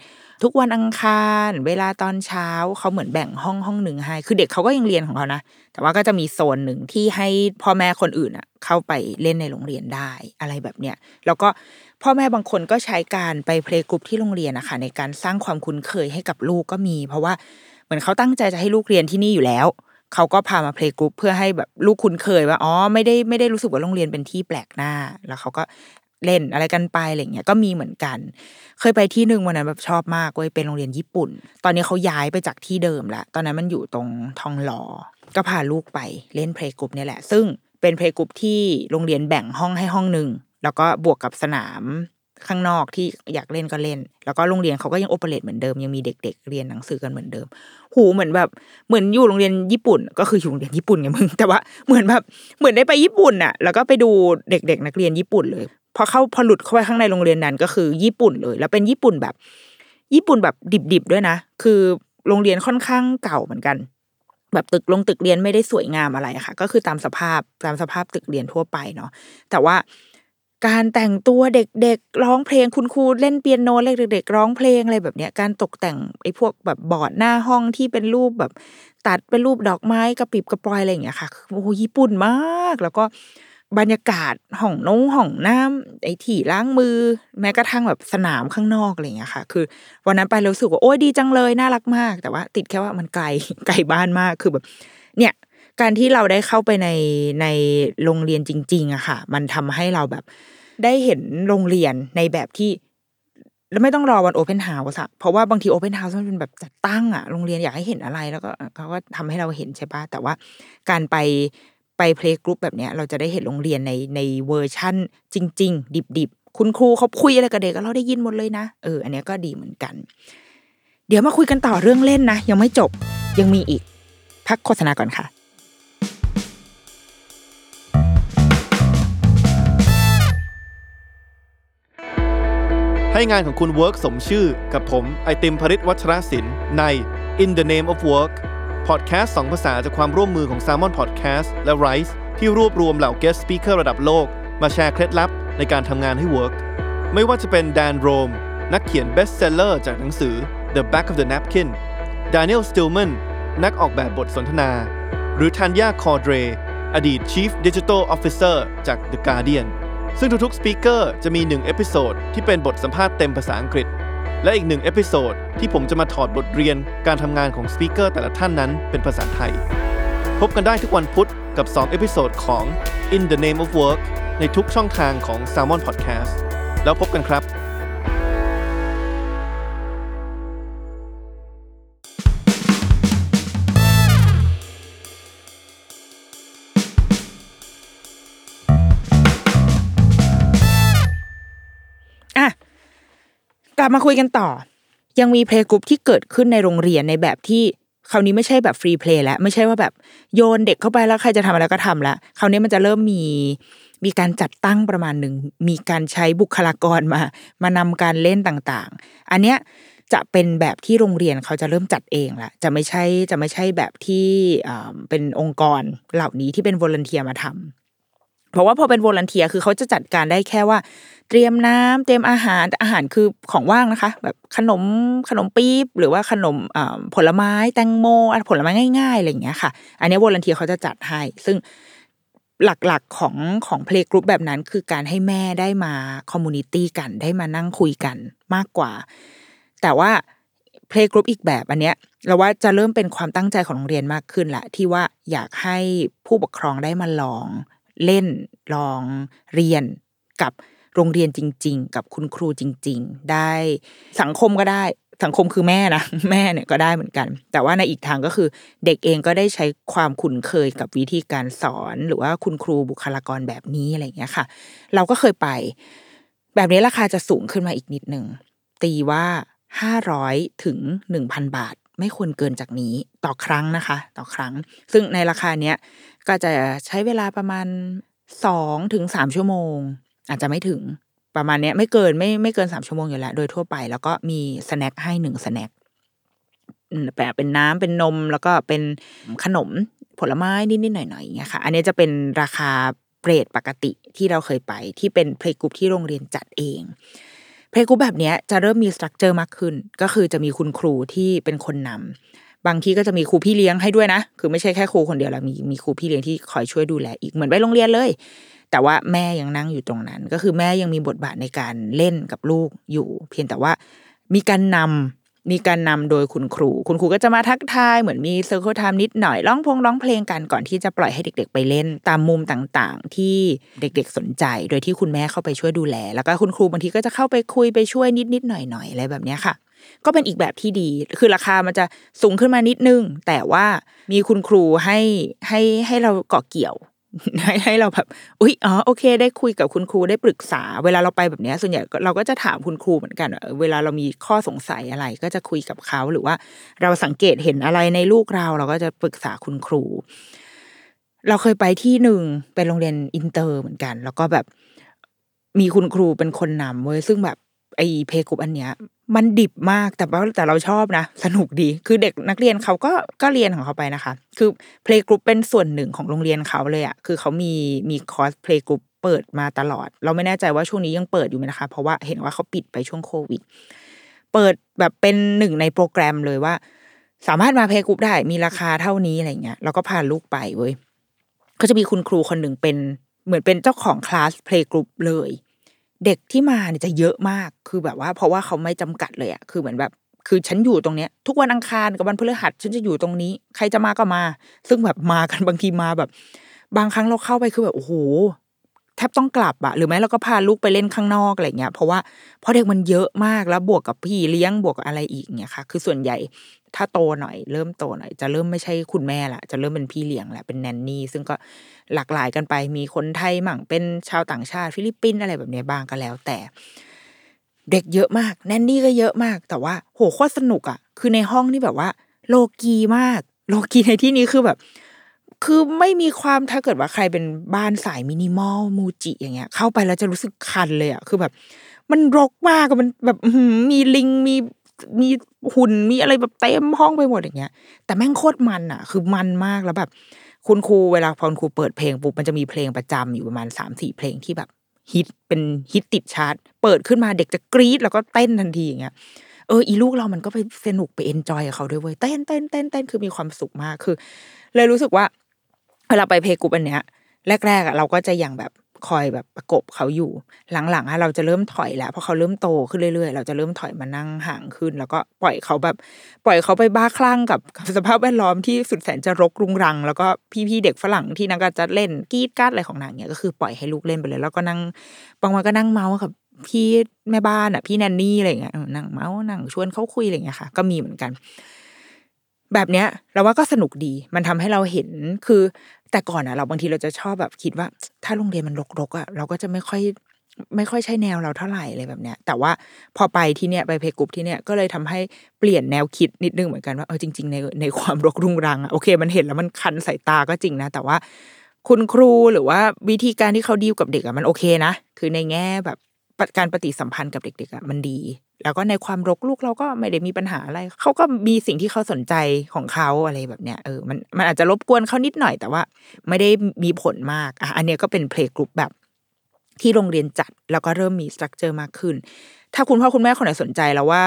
ทุกวันอังคาร เวลาตอนเช้าเขาเหมือนแบ่งห้องห้องหนึ่งให้ คือเด็กเขาก็ยังเรียนของเขานะ แต่ว่าก็จะมีโซนหนึ่งที่ให้พ่อแม่คนอื่นอะเข้าไปเล่นในโรงเรียนได้อะไรแบบเนี้ย แล้วก็พ่อแม่บางคนก็ใช้การไป playgroup ที่โรงเรียนนะคะในการสร้างความคุ้นเคยให้กับลูกก็มี เพราะว่าเหมือนเขาตั้งใจจะให้ลูกเรียนที่นี่อยู่แล้ว เขาก็พามา playgroup เพื่อให้แบบลูกคุ้นเคยว่าอ๋อไม่ได้ไม่ได้รู้สึกว่าโรงเรียนเป็นที่แปลกหน้า แล้วเขาก็เล่นอะไรกันไปอะไรเงี้ยก็มีเหมือนกัน เคยไปที่หนึ่งวันนั้นแบบชอบมากเว้ยเป็นโรงเรียนญี่ปุ่น ตอนนี้เขาย้ายไปจากที่เดิมแล้วตอนนั้นมันอยู่ตรงทองหล่อก็พาลูกไปเล่น playgroup เนี่ยแหละ ซึ่งเป็น playgroup ที่โรงเรียนแบ่งห้องให้ห้องหนึ่งแล้วก็บวกกับสนาม ข้างนอกที่อยากเล่นก็เล่น แล้วก็โรงเรียนเขาก็ยัง operate เหมือนเดิมยังมีเด็ก ๆ เรียนหนังสือกันเหมือนเดิม หูยเหมือนแบบเหมือนอยู่โรงเรียนญี่ปุ่น ก็คืออยู่โรงเรียนญี่ปุ่นไงมึงแต่ว่าเหมือนแบบเหมือนได้ไปญี่ปุ่นอะแล้วก็ไปดูเด็ก ๆ นักเรียนญี่ปุ่นเลยพอเข้าพอหลุดเข้าไปข้างในโรงเรียนนั้นก็คือญี่ปุ่นเลย แล้วเป็นญี่ปุ่นแบบ ญี่ปุ่นแบบดิบๆด้วยนะ คือโรงเรียนค่อนข้างเก่าเหมือนกัน แบบตึกลงตึกเรียนไม่ได้สวยงามอะไรค่ะ ก็คือตามสภาพตามสภาพตึกเรียนทั่วไปเนาะแต่ว่า การแต่งตัวเด็กๆร้องเพลงคุณครูเล่นเปียโนเด็ก ๆ ร้องเพลงอะไรแบบเนี้ยการตกแต่งไอ้พวกแบบบอร์ดหน้าห้องที่เป็นรูปแบบ ตัดเป็นรูปดอกไม้กระปิบกระปลอยอะไรอย่างเงี้ยค่ะโอ้โหญี่ปุ่นมาก แล้วก็บรรยากาศห้องนงห้องน้ำไอ้ที่ล้างมือ แม้กระทั่งแบบสนามข้างนอกอะไรอย่างเงี้ยค่ะ คือวันนั้นไปเรารู้สึกว่าโอ้ยดีจังเลยน่ารักมาก แต่ว่า ติดแค่ว่ามันไกลไกลบ้านมากคือแบบ การที่เราได้เข้าไปในในโรงเรียนจริงๆอะค่ะ มันทำให้เราแบบได้เห็นโรงเรียนในแบบที่แล้วไม่ต้องรอวัน open house อะเพราะว่าบางที open house มันเป็นแบบจัดตั้งอะโรงเรียนอยากให้เห็นอะไรแล้วก็เขาก็ทำให้เราเห็นใช่ปะแต่ว่าการไปไป playgroup แบบเนี้ยเราจะได้เห็นโรงเรียนในในเวอร์ชั่น จริง ๆ ดิบๆ คุณครูเขาคุยอะไรกับเด็กเราได้ยินหมดเลยนะเอออันนี้ก็ดีเหมือนกัน เดี๋ยวมาคุยกันต่อเรื่องเล่นนะ ยังไม่จบยังมีอีก พักโฆษณาก่อนค่ะ ให้งานของคุณ Work สมชื่อกับผม ไอติมภริศวัชรศิลป์ใน In the Name of Work พอดแคสต์สองภาษาจากความร่วมมือของ Salmon Podcast และ Rise ที่รวบรวมเหล่า Guest Speaker ระดับโลก มาแชร์เคล็ดลับในการทำงานให้ Work ไม่ว่าจะเป็น Dan Roam นักเขียน Bestseller จากหนังสือ The Back of the Napkin Daniel Stillman นักออกแบบบทสนทนา หรือ Tanya Cordrey อดีต Chief Digital Officer จาก The Guardian ซึ่งทุกๆ speaker จะมี 1 episode ที่เป็นบทสัมภาษณ์เต็มภาษาอังกฤษ และอีกหนึ่ง episode ที่ผมจะมาถอดบทเรียนการทำงานของ speaker แต่ละท่านนั้นเป็นภาษาไทย พบกันได้ทุกวันพุธกับ 2 episode ของ In the Name of Work ในทุกช่องทางของ Salmon Podcast แล้วพบกันครับ กลับมาคุยกันต่อ ยังมี playgroup ที่เกิดขึ้นในโรงเรียนในแบบที่คราวนี้ไม่ใช่แบบ free play แล้วไม่ใช่ว่าแบบโยนเด็กเข้าไปแล้วใครจะทำอะไรก็ทำแล้วคราวนี้มันจะเริ่มมีมีการจัดตั้งประมาณหนึ่งมีการใช้บุคลากรมา มานำการเล่นต่างๆ อันเนี้ยจะเป็นแบบที่โรงเรียนเขาจะเริ่มจัดเองละจะไม่ใช่จะไม่ใช่แบบที่อ่าเป็นองค์กรเหล่านี้ที่เป็น volunteer มาทำเพราะว่าพอเป็น volunteer คือเขาจะจัดการได้แค่ว่า เตรียมน้ำเตรียมอาหารแต่อาหารคือของว่างนะคะ แบบขนมขนมปี๊บหรือว่าขนมผลไม้แตงโมผลไม้ง่ายๆอะไรอย่างเงี้ยค่ะ อันนี้ volunteer เขาจะจัดให้ ซึ่งหลักๆของของ playgroup แบบนั้น คือการให้แม่ได้มา community กันได้มานั่งคุยกันมากกว่า แต่ว่า playgroup อีกแบบอันเนี้ยเราว่าจะเริ่มเป็นความตั้งใจของโรงเรียนมากขึ้นละที่ว่าอยากให้ผู้ปกครองได้มาลองเล่นลองเรียนกับ โรงเรียนจริง ๆ กับคุณครูจริง ๆ ได้สังคมก็ได้สังคมคือแม่นะแม่เนี่ยก็ได้เหมือนกัน แต่ว่าในอีกทางก็คือเด็กเองก็ได้ใช้ความคุ้นเคยกับวิธีการสอน หรือว่าคุณครูบุคลากรแบบนี้อะไรอย่างเงี้ยค่ะ เราก็เคยไป แบบนี้ราคาจะสูงขึ้นมาอีกนิดหนึ่งตีว่าห้าร้อยถึงหนึ่งพันบาท ไม่ควรเกินจากนี้ต่อครั้งนะคะ ต่อครั้ง ซึ่งในราคาเนี้ยก็จะใช้เวลาประมาณสองถึงสามชั่วโมง อาจจะไม่ถึงประมาณเนี้ยไม่เกินไม่ไม่เกินสามชั่วโมงอยู่แล้วโดยทั่วไป แล้วก็มี snack ให้หนึ่ง snack แบบเป็นน้ำเป็นนมแล้วก็เป็นขนมผลไม้นิดๆหน่อยๆอย่างเงี้ยค่ะ อันนี้จะเป็นราคาเกรดปกติที่เราเคยไป ที่เป็น playgroup ที่โรงเรียนจัดเอง playgroup แบบนี้จะเริ่มมี structure มากขึ้น ก็คือจะมีคุณครูที่เป็นคนนำบางทีก็จะมีครูพี่เลี้ยงให้ด้วยนะ คือไม่ใช่แค่ครูคนเดียวแล้วมีมีครูพี่เลี้ยงที่คอยช่วยดูแลอีกเหมือนไปโรงเรียนเลย แต่ว่าแม่ยังนั่งอยู่ตรงนั้น ก็คือแม่ยังมีบทบาทในการเล่นกับลูกอยู่ เพียงแต่ว่ามีการนำมีการนำโดยคุณครู คุณครูก็จะมาทักทายเหมือนมี circle time นิดหน่อยร้องพงร้องเพลงกันก่อนที่จะปล่อยให้เด็ก ๆ ไปเล่นตามมุมต่างๆ ที่เด็ก ๆสนใจ โดยที่คุณแม่เข้าไปช่วยดูแล แล้วก็คุณครูบางทีก็จะเข้าไปคุยไปช่วยนิดๆหน่อยๆอะไรแบบนี้ค่ะ ก็เป็นอีกแบบที่ดี คือราคามันจะสูงขึ้นมานิดนึง แต่ว่ามีคุณครูให้ให้ให้เราเกาะเกี่ยว ให้ให้เราแบบอุ๊ยอ๋อโอเค ได้คุยกับคุณครูได้ปรึกษา เวลาเราไปแบบนี้ส่วนใหญ่เราก็จะถามคุณครูเหมือนกันเวลาเรามีข้อสงสัยอะไร ก็จะคุยกับเขาหรือว่า เราสังเกตเห็นอะไรในลูกเรา เราก็จะปรึกษาคุณครู เราเคยไปที่หนึ่งเป็นโรงเรียนอินเตอร์เหมือนกัน แล้วก็แบบมีคุณครูเป็นคนนำเว้ยซึ่งแบบไอ้ playgroup อันเนี้ย มันดิบมากแต่ว่าแต่เราชอบนะ สนุกดีคือเด็กนักเรียนเขาก็ก็เรียนของเขาไปนะคะ คือ playgroup เป็นส่วนหนึ่งของโรงเรียนเขาเลยอะคือเขามีมีคอร์ส playgroup เปิดมาตลอด เราไม่แน่ใจว่าช่วงนี้ยังเปิดอยู่ไหมนะคะ เพราะว่าเห็นว่าเขาปิดไปช่วงโควิด เปิดแบบเป็นหนึ่งในโปรแกรมเลยว่า สามารถมา playgroup ได้มีราคาเท่านี้อะไรเงี้ยแล้วก็พาลูกไปเว้ยก็จะมีคุณครูคนหนึ่งเป็นเหมือนเป็นเจ้าของคลาส playgroup เลย เด็กที่มาเนี่ยจะเยอะมาก คือแบบว่า เพราะว่าเขาไม่จำกัดเลยอะคือเหมือนแบบ คือฉันอยู่ตรงเนี้ย ทุกวันอังคารกับวันพฤหัสฉันจะอยู่ตรงนี้ ใครจะมาก็มา ซึ่งแบบมากันบางทีมาแบบ บางครั้งเราเข้าไปคือแบบโอ้โหแทบต้องกลับอะหรือไม่เราก็พาลูกไปเล่นข้างนอกอะไรเงี้ยเพราะว่าเพราะเด็กมันเยอะมากแล้วบวกกับพี่เลี้ยงบวกกับอะไรอีกเนี่ยค่ะ คือส่วนใหญ่ ถ้าโตหน่อย เริ่มโตหน่อย จะเริ่มไม่ใช่คุณแม่ละจะเริ่มเป็นพี่เลี้ยงแหละเป็น nanny ซึ่งก็หลากหลายกันไปมีคนไทยมั่งเป็นชาวต่างชาติฟิลิปปินส์อะไรแบบเนี้ยบ้างก็แล้ว แต่ เด็กเยอะมาก nanny ก็เยอะมาก แต่ว่าโหโคตรสนุกอะคือในห้องนี่แบบว่า โลกีมาก โลกีในที่นี้คือแบบ คือไม่มีความถ้าเกิดว่าใครเป็นบ้านสาย minimal Muji อย่างเงี้ย เข้าไปแล้วจะรู้สึกคันเลยอะคือแบบมันรกมากมันแบบมีลิงมี มีหุ่นมีอะไรแบบเต็มห้องไปหมดอย่างเงี้ย แต่แม่งโคตรมันอะ คือมันมากแล้วแบบ คุณครูเวลาพอคุณครูเปิดเพลงปุ๊บมันจะมีเพลงประจำอยู่ประมาณสามสี่เพลงที่แบบฮิตเป็นฮิตติดชาร์ตเปิดขึ้นมาเด็กจะกรี๊ดแล้วก็เต้นทันทีอย่างเงี้ยเอออีลูกเรามันก็ไปสนุกไป enjoy กับเขาด้วยเว้ยเต้นเต้นเต้นเต้นคือมีความสุขมากคือ เลยรู้สึกว่าเวลาไป playgroup อันเนี้ยแรกๆอะเราก็จะอยังแบบ คอยแบบประกบเขาอยู่ หลังๆอะเราจะเริ่มถอยแล้วเพราะเขาเริ่มโตขึ้นเรื่อยๆ เราจะเริ่มถอยมานั่งห่างขึ้น แล้วก็ปล่อยเขาแบบ ปล่อยเขาไปบ้าคลั่งกับสภาพแวดล้อมที่สุดแสนจะรกรุงรัง แล้วก็พี่ๆเด็กฝรั่งที่นักก็จะเล่นกีดกราดอะไรของนางเนี้ยก็คือปล่อยให้ลูกเล่นไปเลย แล้วก็นั่งบางวันก็นั่งเมาส์กับพี่แม่บ้านอะ พี่แนนนี่อะไรเงี้ยนั่งเมาส์นั่งชวนเขาคุยอะไรเงี้ยค่ะ ก็มีเหมือนกัน แบบเนี้ย เราว่าก็สนุกดี มันทำให้เราเห็นคือ แต่ก่อนอะเราบางทีเราจะชอบแบบคิดว่า ถ้าโรงเรียนมันรกๆอะเราก็จะไม่ค่อยไม่ค่อยใช่แนวเราเท่าไหร่อะไรแบบเนี้ย แต่ว่าพอไปที่เนี้ยไปเพกรุ๊ปที่เนี้ยก็เลยทำให้เปลี่ยนแนวคิดนิดนึงเหมือนกันว่าเออจริง ๆ ในในความรกรุงรังอะโอเค มันเห็นแล้วมันคันสายตาก็จริงนะ แต่ว่า คุณครูหรือว่าวิธีการที่เขาดีลกับเด็กอะมันโอเคนะ คือในแง่แบบการปฏิสัมพันธ์กับเด็กๆอะมันดี แล้วก็ในความรกลูกเราก็ไม่ได้มีปัญหาอะไร เขาก็มีสิ่งที่เขาสนใจของเขาอะไรแบบเนี้ยเออมันมันอาจจะรบกวนเขานิดหน่อยแต่ว่า ไม่ได้มีผลมากอะอันเนี้ยก็เป็น playgroup แบบ ที่โรงเรียนจัดแล้วก็เริ่มมี structure มากขึ้น ถ้าคุณพ่อคุณแม่คนไหนสนใจแล้วว่า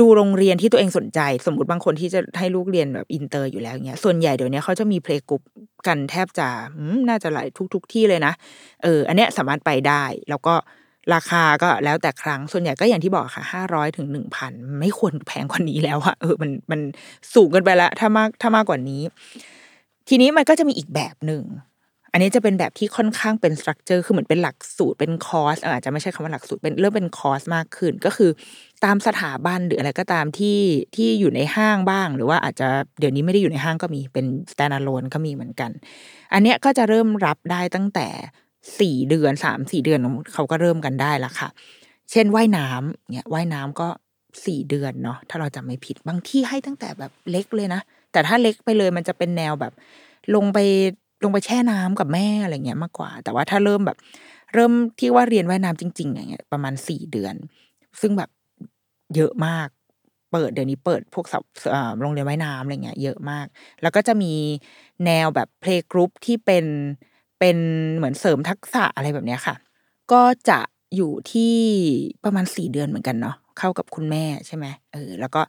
ดูโรงเรียนที่ตัวเองสนใจ สมมติบางคนที่จะให้ลูกเรียนแบบอินเตอร์อยู่แล้วเงี้ยส่วนใหญ่เดี๋ยวนี้เขาจะมี playgroup กันแทบจะน่าจะหลายทุก ๆ ที่เลยนะเออ อันเนี้ยสามารถไปได้แล้วก็ ราคาก็แล้วแต่ครั้งส่วนใหญ่ก็อย่างที่บอกค่ะห้าร้อยถึงหนึ่งพันไม่ควรแพงกว่านี้แล้วอะเออมันมันสูงเกินไปละถ้ามากถ้ามากกว่านี้ ทีนี้มันก็จะมีอีกแบบหนึ่งอันนี้จะเป็นแบบที่ค่อนข้างเป็น structure คือเหมือนเป็นหลักสูตรเป็นคอร์สอออาจจะไม่ใช่คำว่าหลักสูตรเป็นเริ่มเป็นคอร์สมากขึ้น ก็คือตามสถาบันหรืออะไรก็ตามที่ที่อยู่ในห้างบ้าง หรือว่าอาจจะเดี๋ยวนี้ไม่ได้อยู่ในห้างก็มีเป็น standalone ก็มีเหมือนกัน อันเนี้ยก็จะเริ่มรับได้ตั้งแต่ สี่เดือนสามสี่เดือนเขาก็เริ่มกันได้ละค่ะ เช่นว่ายน้ำเนี่ยว่ายน้ำก็สี่เดือนเนาะถ้าเราจำไม่ผิดบางที่ให้ตั้งแต่แบบเล็กเลยนะ แต่ถ้าเล็กไปเลยมันจะเป็นแนวแบบ ลงไปลงไปแช่น้ำกับแม่อะไรเงี้ยมากกว่า แต่ว่าถ้าเริ่มแบบ เริ่มที่ว่าเรียนว่ายน้ำจริง ๆ อย่างเงี้ยประมาณสี่เดือน ซึ่งแบบเยอะมาก เปิดเดี๋ยวนี้เปิดพวกสับโรงเรียนว่ายน้ำอะไรเงี้ยเยอะมาก แล้วก็จะมีแนวแบบ playgroup ที่เป็น เป็นเหมือนเสริมทักษะอะไรแบบนี้ค่ะ ก็จะอยู่ที่ประมาณสี่เดือนเหมือนกันเนาะเข้ากับคุณแม่ใช่ไหมเออแล้วก็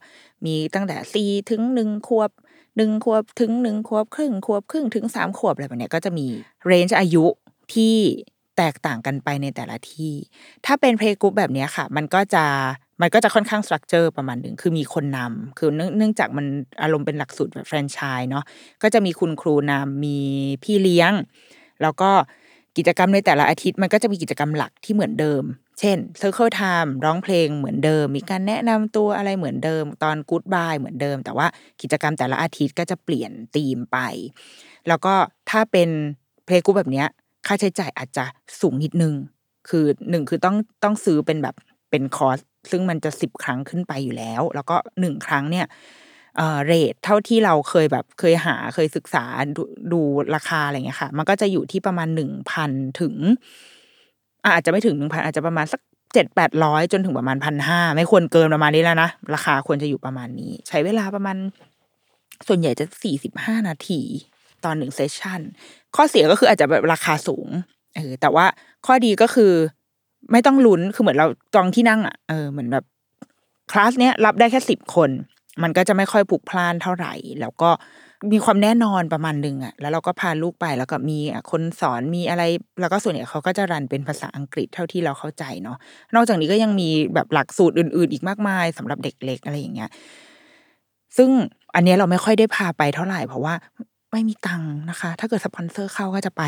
มีตั้งแต่สี่ถึงหนึ่งขวบหนึ่งขวบถึงหนึ่งขวบครึ่งขวบครึ่งถึงสามขวบอะไรแบบนี้ก็จะมี range อายุที่แตกต่างกันไปในแต่ละที่ ถ้าเป็น playgroup แบบนี้ค่ะ มันก็จะมันก็จะค่อนข้าง structure ประมาณหนึ่งคือมีคนนำคือเนื่องเนื่องจากมันอารมณ์เป็นหลักสูตรแบบแฟรนไชส์เนาะก็จะมีคุณครูนำมีพี่เลี้ยง แล้วก็กิจกรรมในแต่ละอาทิตย์มันก็จะมีกิจกรรมหลักที่เหมือนเดิม เช่น Circle Time ร้องเพลงเหมือนเดิม มีการแนะนำตัวอะไรเหมือนเดิม ตอน Good Bye เหมือนเดิม แต่ว่ากิจกรรมแต่ละอาทิตย์ก็จะเปลี่ยนธีมไป แล้วก็ถ้าเป็นplaygroup แบบเนี้ยค่าใช้จ่ายอาจจะสูงนิดนึง คือหนึ่งคือต้องต้องซื้อเป็นแบบเป็นคอร์สซึ่งมันจะสิบครั้งขึ้นไปอยู่แล้ว แล้วก็หนึ่งครั้งเนี่ย เอ่อ rate เท่าที่เราเคยแบบเคยหาเคยศึกษาดูดูราคาอะไรเงี้ยค่ะ มันก็จะอยู่ที่ประมาณหนึ่งพันถึงอะอาจจะไม่ถึงหนึ่งพันอาจจะประมาณสักเจ็ดแปดร้อยจนถึงประมาณพันห้าไม่ควรเกินประมาณนี้แล้วนะ ราคาควรจะอยู่ประมาณนี้ ใช้เวลาประมาณ ส่วนใหญ่จะสี่สิบห้านาทีตอนหนึ่งเซสชันข้อเสียก็คืออาจจะแบบราคาสูงเออแต่ว่าข้อดีก็คือ ไม่ต้องลุ้นคือเหมือนเราจองที่นั่งอะเออเหมือนแบบคลาสเนี้ยรับได้แค่สิบคน มันก็จะไม่ค่อยผูกพล่านเท่าไหร่ แล้วก็มีความแน่นอนประมาณหนึ่งอะแล้วเราก็พาลูกไปแล้วก็มีคนสอนมีอะไร แล้วก็ส่วนใหญ่เขาก็จะรันเป็นภาษาอังกฤษเท่าที่เราเข้าใจเนาะนอกจากนี้ก็ยังมีแบบหลักสูตรอื่น ๆ อีกมากมายสำหรับเด็กเล็กอะไรอย่างเงี้ยซึ่งอันนี้เราไม่ค่อยได้พาไปเท่าไหร่ เพราะว่าไม่มีตังค์นะคะ ถ้าเกิดสปอนเซอร์เข้าก็จะไป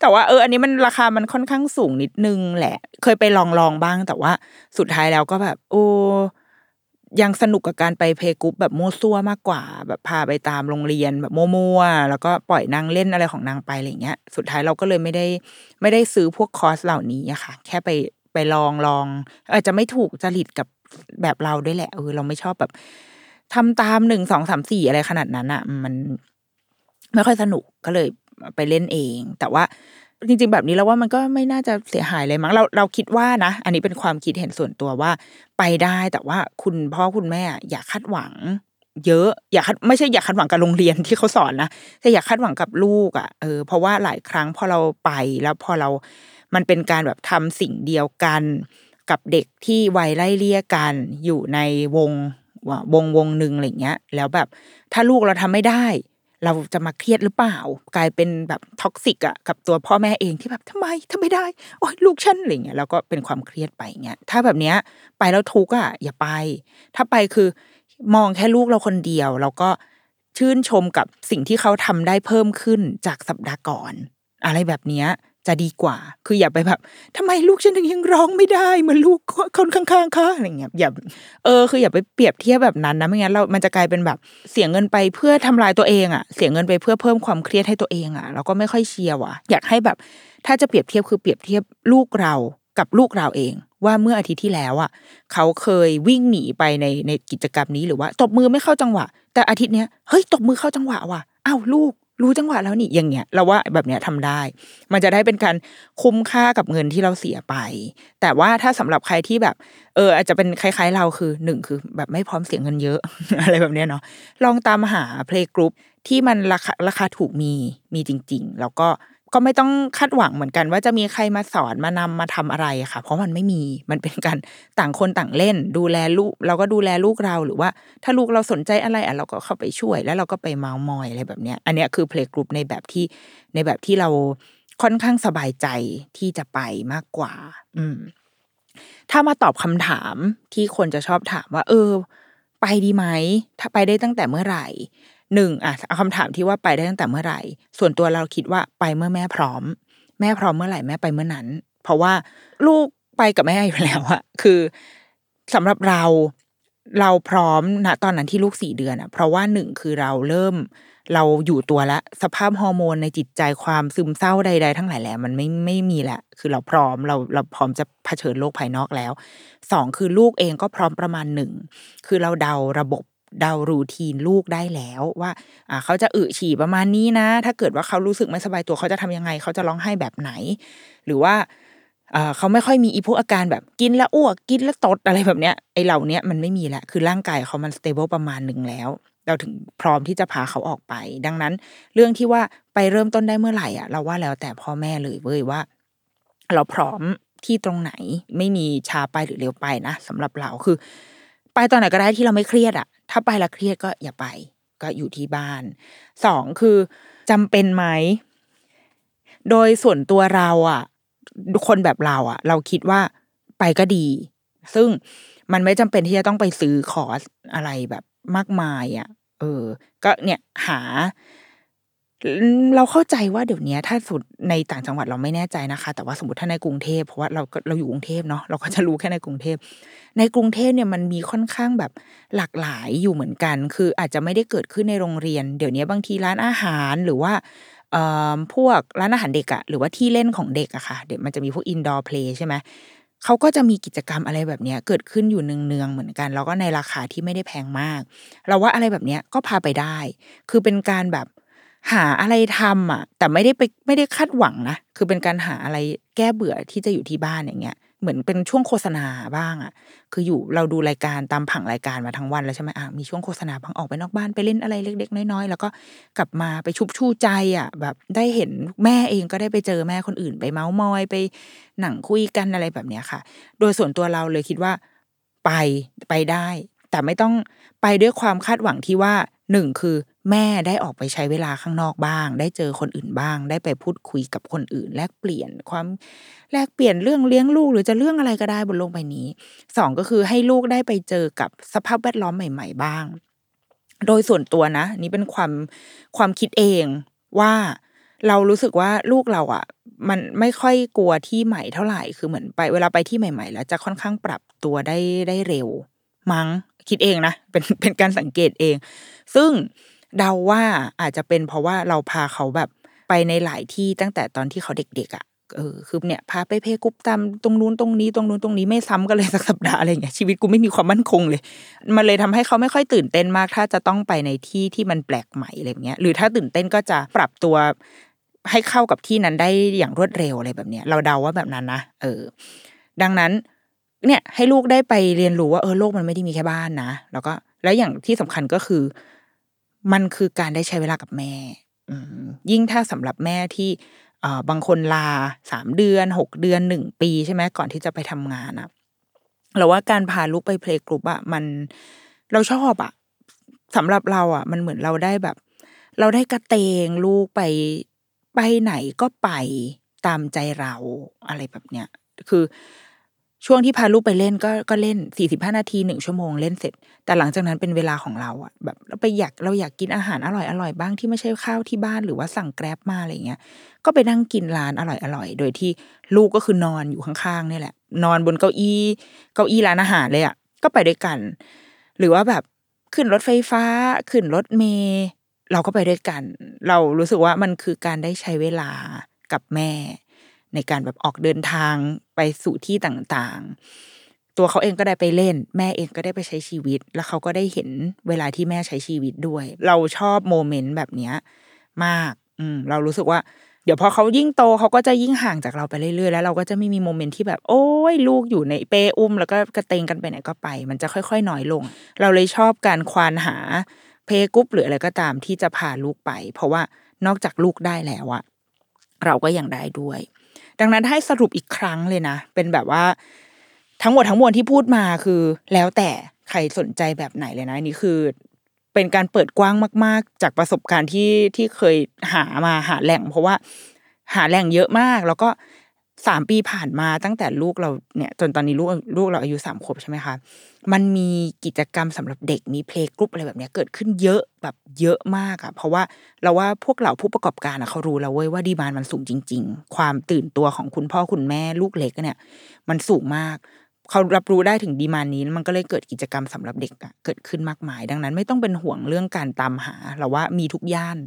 แต่ว่าเออ อันนี้มันราคามันค่อนข้างสูงนิดนึงแหละ เคยไปลองลองบ้าง แต่ว่าสุดท้ายแล้วก็แบบ โอ้ ยังสนุกกับการไป playgroup แบบมั่วซั่วมากกว่า แบบพาไปตามโรงเรียนแบบมั่วๆแล้วก็ปล่อยนางเล่นอะไรของนางไปอะไรเงี้ย สุดท้ายเราก็เลยไม่ได้ไม่ได้ซื้อพวกคอร์สเหล่านี้อะค่ะ แค่ไปไปลองลองอาจจะไม่ถูกจริตกับแบบเราด้วยแหละเออเราไม่ชอบแบบทำตามหนึ่งสองสามสี่อะไรขนาดนั้นอะมันไม่ค่อยสนุกก็เลยไปเล่นเอง แต่ว่า จริง ๆ แบบนี้แล้วว่ามันก็ไม่น่าจะเสียหายเลยมั้งเราเราคิดว่านะ อันนี้เป็นความคิดเห็นส่วนตัวว่า ไปได้แต่ว่าคุณพ่อคุณแม่อย่าคาดหวัง เยอะ อย่าคาดไม่ใช่อย่าคาดหวังกับโรงเรียนที่เขาสอนนะแต่อย่าคาดหวังกับลูกอะ่ะเออเพราะว่าหลายครั้งพอเราไปแล้วพอเรา มันเป็นการแบบทำสิ่งเดียวกัน กับเด็กที่วัยไล่เลี่ยกันอยู่ในวงวงวงหนึ่งอะไรเงี้ย แล้วแบบถ้าลูกเราทำไม่ได้ เราจะมาเครียดหรือเปล่า กลายเป็นแบบ toxic อะกับตัวพ่อแม่เองที่แบบทำไมทำไม่ได้โอ้ยลูกฉันอะไรเงี้ยแล้วก็เป็นความเครียดไปเงี้ยถ้าแบบเนี้ยไปแล้วทุกข์อะอย่าไป ถ้าไปคือมองแค่ลูกเราคนเดียว แล้วก็ชื่นชมกับสิ่งที่เขาทำได้เพิ่มขึ้นจากสัปดาห์ก่อน อะไรแบบเนี้ย จะดีกว่า คืออย่าไปแบบทำไมลูกฉันถึงยังร้องไม่ได้เหมือนลูกคนข้างๆค่ะอะไรเงี้ยอย่าเออคืออย่าไปเปรียบเทียบแบบนั้นนะไม่งั้นเรา มันจะกลายเป็นแบบเสียเงินไปเพื่อทำลายตัวเองอะ เสียเงินไปเพื่อเพิ่มความเครียดให้ตัวเองอะเราก็ไม่ค่อยเชียร์ว่ะอยากให้แบบ ถ้าจะเปรียบเทียบคือเปรียบเทียบลูกเรากับลูกเราเองว่าเมื่ออาทิตย์ที่แล้วอะเขาเคยวิ่งหนีไปในในกิจกรรมนี้หรือว่า ตบมือไม่เข้าจังหวะ แต่อาทิตย์เนี้ยเฮ้ยตบมือเข้าจังหวะว่ะอ้าวลูก รู้จังหวะแล้วนี่อย่างเงี้ยเราว่าแบบเนี้ยทำได้ มันจะได้เป็นการคุ้มค่ากับเงินที่เราเสียไป แต่ว่าถ้าสำหรับใครที่แบบ เออ อาจจะเป็นคล้าย ๆ เราคือหนึ่งคือ แบบไม่พร้อมเสียเงินเยอะ อะไรแบบเนี้ยเนาะลองตามหาเพลงกรุ๊ปที่มันราคาราคาถูกมีมีจริง ๆ แล้วก็ ก็ไม่ต้องคาดหวังเหมือนกัน ว่าจะมีใครมาสอนมานำมาทำอะไรค่ะ เพราะมันไม่มีมันเป็นการต่างคนต่างเล่น ดูแลลูก เราก็ดูแลลูกเราหรือว่า ถ้าลูกเราสนใจอะไรอะเราก็เข้าไปช่วย แล้วเราก็ไปเมาส์มอยอะไรแบบเนี้ย อันเนี้ยคือเพลงกรุ๊ปในแบบที่ในแบบที่เราค่อนข้างสบายใจที่จะไปมากกว่า อืม ถ้ามาตอบคำถามที่คนจะชอบถามว่า เออ ไปดีไหมถ้าไปได้ตั้งแต่เมื่อไหร่ หนึ่งอะเอาคำถามที่ว่าไปได้ตั้งแต่เมื่อไหร่ ส่วนตัวเราคิดว่าไปเมื่อแม่พร้อม แม่พร้อมเมื่อไหร่แม่ไปเมื่อนั้น เพราะว่าลูกไปกับแม่อยู่แล้วอะคือสำหรับเราเราพร้อมณตอนนั้นที่ลูกสี่เดือนอะเพราะว่าหนึ่งคือเราเริ่ม เราอยู่ตัวละสภาพฮอร์โมนในจิตใจความซึมเศร้าใด ๆ ทั้งหลายแหละมันไม่ไม่มีละคือเราพร้อมเราเราพร้อมจะเผชิญโลกภายนอกแล้วสองคือลูกเองก็พร้อมประมาณหนึ่งคือเราเดาระบบ เดารูทีนลูกได้แล้วว่าอ่าเขาจะอึฉี่ประมาณนี้นะ ถ้าเกิดว่าเขารู้สึกไม่สบายตัวเขาจะทำยังไง เขาจะร้องไห้แบบไหน หรือว่าเขาไม่ค่อยมีอีพวกอาการแบบกินแล้วอ้วกกินแล้วตดอะไรแบบเนี้ยไอเหล่านี้มันไม่มีละคือร่างกายเขามันสเตเบิลประมาณหนึ่งแล้ว เราถึงพร้อมที่จะพาเขาออกไป ดังนั้น เรื่องที่ว่าไปเริ่มต้นได้เมื่อไหร่อะเราว่าแล้วแต่พ่อแม่เลยเว้ยว่า เราพร้อมที่ตรงไหนไม่มีช้าไปหรือเร็วไปนะสำหรับเราคือ ไปตอนไหนก็ได้ที่เราไม่เครียดอะ ถ้าไปแล้วเครียดก็อย่าไป ก็อยู่ที่บ้านสองคือจำเป็นไหม โดยส่วนตัวเราอะ คนแบบเราอะ เราคิดว่าไปก็ดี ซึ่งมันไม่จำเป็นที่จะต้องไปซื้อคอร์สอะไรแบบมากมายอะ เออ ก็เนี่ยหา เราเข้าใจว่าเดี๋ยวนี้ถ้าสุดในต่างจังหวัดเราไม่แน่ใจนะคะ แต่ว่าสมมติถ้าในกรุงเทพเพราะว่าเราก็เราอยู่กรุงเทพเนาะเราก็จะรู้แค่ในกรุงเทพในกรุงเทพเนี่ยมันมีค่อนข้างแบบหลากหลายอยู่เหมือนกัน คืออาจจะไม่ได้เกิดขึ้นในโรงเรียน เดี๋ยวนี้บางทีร้านอาหารหรือว่าพวกร้านอาหารเด็กอะหรือว่าที่เล่นของเด็กอะค่ะ เดี๋ยวมันจะมีพวกอินดอร์เพลย์ใช่ไหมเขาก็จะมีกิจกรรมอะไรแบบนี้เกิดขึ้นอยู่เนืองๆเหมือนกัน แล้วก็ในราคาที่ไม่ได้แพงมาก เราว่าอะไรแบบนี้ก็พาไปได้ คือเป็นการแบบ หาอะไรทำอะ แต่ไม่ได้ไปไม่ได้คาดหวังนะคือเป็นการหาอะไรแก้เบื่อที่จะอยู่ที่บ้านอย่างเงี้ยเหมือนเป็นช่วงโฆษณาบ้างอะ คืออยู่เราดูรายการตามผังรายการมาทั้งวันแล้วใช่ไหมอะมีช่วงโฆษณาบางออกไปนอกบ้านไปเล่นอะไรเล็ก ๆ น้อยๆแล้วก็กลับมาไปชุบชูใจอะ แบบได้เห็นแม่เองก็ได้ไปเจอแม่คนอื่นไปเมาส์มอยไปหนังคุยกันอะไรแบบเนี้ยค่ะ โดยส่วนตัวเราเลยคิดว่าไปไปได้ แต่ไม่ต้องไปด้วยความคาดหวังที่ว่าหนึ่งคือแม่ได้ออกไปใช้เวลาข้างนอกบ้าง ได้เจอคนอื่นบ้าง ได้ไปพูดคุยกับคนอื่น แลกเปลี่ยนความแลกเปลี่ยนเรื่องเลี้ยงลูก หรือจะเรื่องอะไรก็ได้บนโลกใบนี้สองก็คือให้ลูกได้ไปเจอกับสภาพแวดล้อมใหม่ ๆ บ้าง โดยส่วนตัวนะ นี่เป็นความความคิดเองว่าเรารู้สึกว่าลูกเราอะ มันไม่ค่อยกลัวที่ใหม่เท่าไหร่คือเหมือนไปเวลาไปที่ใหม่ ๆ แล้วจะค่อนข้างปรับตัวได้ได้เร็ว มั้งคิดเองนะเป็นเป็นการสังเกตเอง ซึ่ง เดาว่าอาจจะเป็นเพราะว่าเราพาเขาแบบไปในหลายที่ตั้งแต่ตอนที่เขาเด็กๆอะ่ะเออคือเนี่ยพาไปเพกุ๊บตามตรงนู้นตรงนี้ตรงนู้นตรงนี้ไม่ซ้ำกันเลยสักสัปดาห์อะไรเงี้ยชีวิตกูไม่มีความมั่นคงเลย มันเลยทำให้เขาไม่ค่อยตื่นเต้นมาก ถ้าจะต้องไปในที่ที่มันแปลกใหม่อะไรเงี้ยหรือถ้าตื่นเต้นก็จะปรับตัวให้เข้ากับที่นั้นได้อย่างรวดเร็วอะไรแบบเนี้ยเราเดาว่าแบบนั้นนะเออ ดังนั้นเนี่ยให้ลูกได้ไปเรียนรู้ว่าเออโลกมันไม่ได้มีแค่บ้านนะแล้วก็แล้วอย่างที่สำคัญก็คือ มันคือการได้ใช้เวลากับแม่อืยิ่งถ้าสำหรับแม่ที่เอ่อบางคนลาสามเดือนหกเดือนหนึ่งปีใช่ไหมก่อนที่จะไปทำงานอะเราว่าการพาลูกไปเพลงกรุ๊ปอะมันเราชอบอะสำหรับเราอะมันเหมือนเราได้แบบ เราได้กระเตงลูกไปไปไหนก็ไปตามใจเราอะไรแบบเนี้ยคือ ช่วงที่พาลูกไปเล่นก็ก็เล่นสี่สิบห้านาทีหนึ่งชั่วโมงเล่นเสร็จ แต่หลังจากนั้นเป็นเวลาของเราอะแบบเราไปอยากเราอยากกินอาหารอร่อยอร่อยบ้างที่ไม่ใช่ข้าวที่บ้านหรือว่าสั่งแกร็บมาอะไรเงี้ยก็ไปนั่งกินร้านอร่อยอร่อยโดยที่ลูกก็คือนอนอยู่ข้างๆนี่แหละ นอนบนเก้าอี้ เก้าอี้ร้านอาหารเลยอะก็ไปด้วยกัน หรือว่าแบบขึ้นรถไฟฟ้า ขึ้นรถเมล์เราก็ไปด้วยกัน เรารู้สึกว่ามันคือการได้ใช้เวลากับแม่ ในการแบบออกเดินทางไปสู่ที่ต่างๆ ตัวเขาเองก็ได้ไปเล่น แม่เองก็ได้ไปใช้ชีวิต แล้วเขาก็ได้เห็นเวลาที่แม่ใช้ชีวิตด้วย เราชอบโมเมนต์แบบเนี้ยมาก อืม เรารู้สึกว่า เดี๋ยวพอเขายิ่งโตเขาก็จะยิ่งห่างจากเราไปเรื่อยๆแล้วเราก็จะไม่มีโมเมนต์ที่แบบ โอ้ยลูกอยู่ในเปอุ้ม แล้วก็กระเตงกันไปไหนก็ไป มันจะค่อยๆน้อยลง เราเลยชอบการควานหาเพกุ๊บหรืออะไรก็ตามที่จะพาลูกไป เพราะว่านอกจากลูกได้แล้วอะเราก็ยังได้ด้วย ดังนั้นให้สรุปอีกครั้งเลยนะ เป็นแบบว่า ทั้งหมดทั้งมวลที่พูดมาคือ แล้วแต่ใครสนใจแบบไหนเลยนะนี่คือ เป็นการเปิดกว้างมาก ๆ จากประสบการณ์ที่ที่เคยหามาหาแหล่ง เพราะว่าหาแหล่งเยอะมาก แล้วก็ สามปีผ่านมาตั้งแต่ลูกเราเนี่ยจนตอนนี้ลูกลูกเราอายุสามขวบใช่ไหมคะมันมีกิจกรรมสำหรับเด็กมีเพลงกรุ๊ปอะไรแบบนี้เกิดขึ้นเยอะแบบเยอะมากอะเพราะว่าเราว่าพวกเราผู้ประกอบการอะเขารู้แล้วเว้ยว่าดีมานมันสูงจริง ๆ ความตื่นตัวของคุณพ่อคุณแม่ลูกเล็กเนี่ย มันสูงมากเขารับรู้ได้ถึงดีมานนี้มันก็เลยเกิดกิจกรรมสำหรับเด็กอะเกิดขึ้นมากมาย ดังนั้น ไม่ต้องเป็นห่วงเรื่องการตามหาเราว่ามีทุกย่าน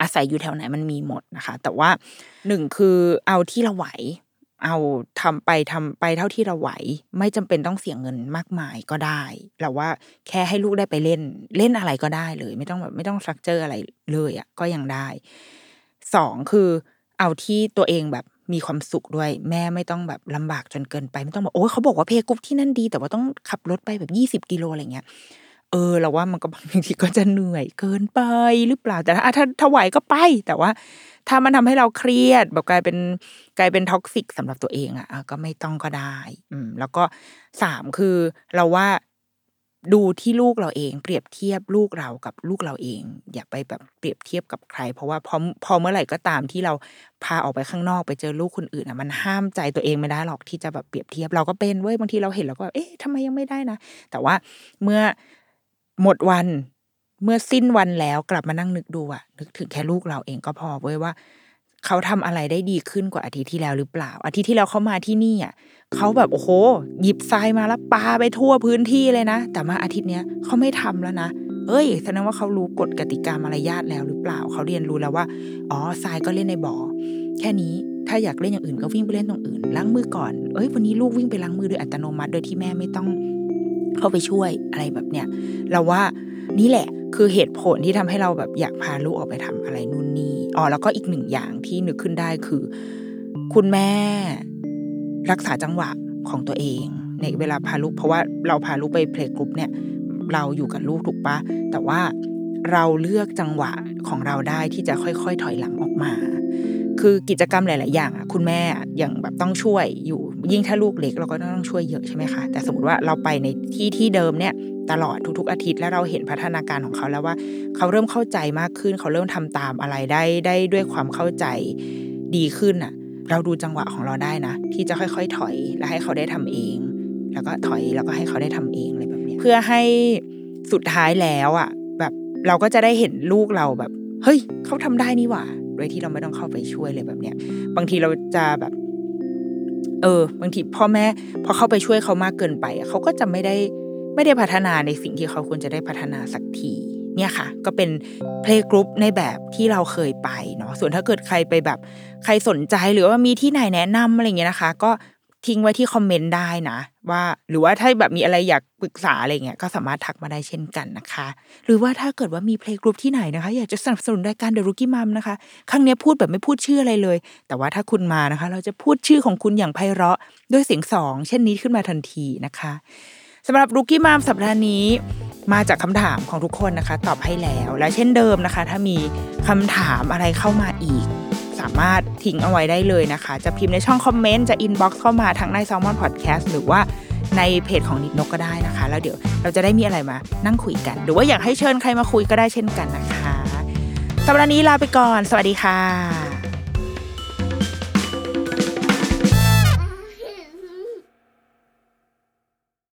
อาศัยอยู่แถวไหนมันมีหมดนะคะ แต่ว่าหนึ่งคือเอาที่เราไหว เอาทำไปทำไปเท่าที่เราไหว ไม่จำเป็นต้องเสียเงินมากมายก็ได้เราว่าแค่ให้ลูกได้ไปเล่น เล่นอะไรก็ได้เลย ไม่ต้องแบบไม่ต้อง structure อะไรเลยอะก็ยังได้สองคือเอาที่ตัวเองแบบมีความสุขด้วย แม่ไม่ต้องแบบลำบากจนเกินไป ไม่ต้องบอกโอ้ยเขาบอกว่า playgroup ที่นั่นดี แต่ว่าต้องขับรถไปแบบยี่สิบกิโลอะไรเงี้ย เออเราว่ามันก็บางทีก็จะเหนื่อยเกินไปหรือเปล่าแต่ถ้าถ้าถ้าไหวก็ไป แต่ว่า ถ้ามันทำให้เราเครียด แบบกลายเป็นกลายเป็น toxic สำหรับตัวเองอะ่ะก็ไม่ต้องก็ได้ อืม แล้วก็สามคือเราว่าดูที่ลูกเราเอง เปรียบเทียบลูกเรากับลูกเราเอง อย่าไปแบบเปรียบเทียบกับใคร เพราะว่าพอพอเมื่อไหร่ก็ตามที่เราพาออกไปข้างนอกไปเจอลูกคนอื่นอะมันห้ามใจตัวเองไม่ได้หรอกที่จะแบบเปรียบเทียบเราก็เป็นเว้ยบางทีเราเห็นแล้วก็แบบเอ๊ะทำไมยังไม่ได้นะแต่ว่าเมื่อ หมดวันเมื่อสิ้นวันแล้วกลับมานั่งนึกดูอะนึกถึงแค่ลูกเราเองก็พอเว้ยว่า เขาทำอะไรได้ดีขึ้นกว่าอาทิตย์ที่แล้วหรือเปล่า อาทิตย์ที่แล้วเขามาที่นี่อะเขาแบบโอ้โห หยิบทรายมาแล้วปาไปทั่วพื้นที่เลยนะ แต่มาอาทิตย์เนี้ยเขาไม่ทำแล้วนะเอ้ยแสดงว่าเขารู้กฎกติกามารยาทแล้วหรือเปล่า เขาเรียนรู้แล้วว่าอ๋อทรายก็เล่นในบ่อแค่นี้ถ้าอยากเล่นอย่างอื่นก็วิ่งไปเล่นตรงอื่นล้างมือก่อน เอ้ยวันนี้ลูกวิ่งไปล้างมือโดยอัตโนมัติ โดยที่แม่ไม่ต้อง เข้าไปช่วยอะไรแบบเนี้ยเราว่านี่แหละคือเหตุผลที่ทำให้เราแบบอยากพาลูกออกไปทำอะไรนู่นนี่อ๋อแล้วก็อีกหนึ่งอย่างที่นึกขึ้นได้คือ คุณแม่ รักษาจังหวะของตัวเอง ในเวลาพาลูกเพราะว่าเราพาลูกไปเพลงกรุ๊ปเนี่ย เราอยู่กับลูกถูกปะแต่ว่าเราเลือกจังหวะของเราได้ที่จะค่อยๆ ถอยหลังออกมา คือกิจกรรมหลาย ๆ อย่างอะคุณแม่อย่างแบบต้องช่วยอยู่ยิ่งถ้าลูกเล็กเราก็ต้องช่วยเยอะใช่ไหมคะแต่สมมติว่าเราไปในที่ที่เดิมเนี่ยตลอดทุก ๆ อาทิตย์แล้วเราเห็นพัฒนาการของเขาแล้วว่า เขาเริ่มเข้าใจมากขึ้น เขาเริ่มทำตามอะไรได้ได้ด้วยความเข้าใจดีขึ้นอะเราดูจังหวะของเราได้นะ ที่จะค่อย ๆ ถอยแล้วให้เขาได้ทำเอง แล้วก็ถอยแล้วก็ให้เขาได้ทำเองอะไรแบบนี้เพื่อให้สุดท้ายแล้วอะแบบเราก็จะได้เห็นลูกเราแบบ เฮ้ย เขาทำได้นี่หว่า โดยที่เราไม่ต้องเข้าไปช่วยเลยแบบเนี้ย บางทีเราจะแบบ เออ บางทีพ่อแม่ พอเข้าไปช่วยเขามากเกินไปเขาก็จะไม่ได้ไม่ได้พัฒนาในสิ่งที่เขาควรจะได้พัฒนาสักทีเนี่ยค่ะ ก็เป็น playgroup ในแบบที่เราเคยไปเนาะส่วนถ้าเกิดใครไปแบบ ใครสนใจหรือว่ามีที่ไหนแนะนำอะไรเงี้ยนะคะ ก็ ทิ้งไว้ที่คอมเมนต์ได้นะ ว่า หรือว่าถ้าแบบมีอะไรอยากปรึกษาอะไรเงี้ยก็สามารถทักมาได้เช่นกันนะคะ หรือว่าถ้าเกิดว่ามี playgroup ที่ไหนนะคะ อยากจะสนับสนุนรายการ The Rookie Mom นะคะ ครั้งนี้พูดแบบไม่พูดชื่ออะไรเลย แต่ว่าถ้าคุณมานะคะ เราจะพูดชื่อของคุณอย่างไพเราะด้วยเสียงสองเช่นนี้ขึ้นมาทันทีนะคะสำหรับ Rookie Mom สัปดาห์นี้มาจากคำถามของทุกคนนะคะ ตอบให้แล้วและเช่นเดิมนะคะ ถ้ามีคำถามอะไรเข้ามาอีกสามารถทิ้งเอาไว้ได้เลยนะคะ จะพิมพ์ในช่องคอมเมนต์ จะ inbox เข้ามาทางใน Salmon Podcast หรือว่าในเพจของนิดนกก็ได้นะคะ แล้วเดี๋ยวเราจะได้มีอะไรมานั่งคุยกัน หรือว่าอยากให้เชิญใครมาคุยก็ได้เช่นกันนะคะสัปดาห์นี้ลาไปก่อน สวัสดีค่ะ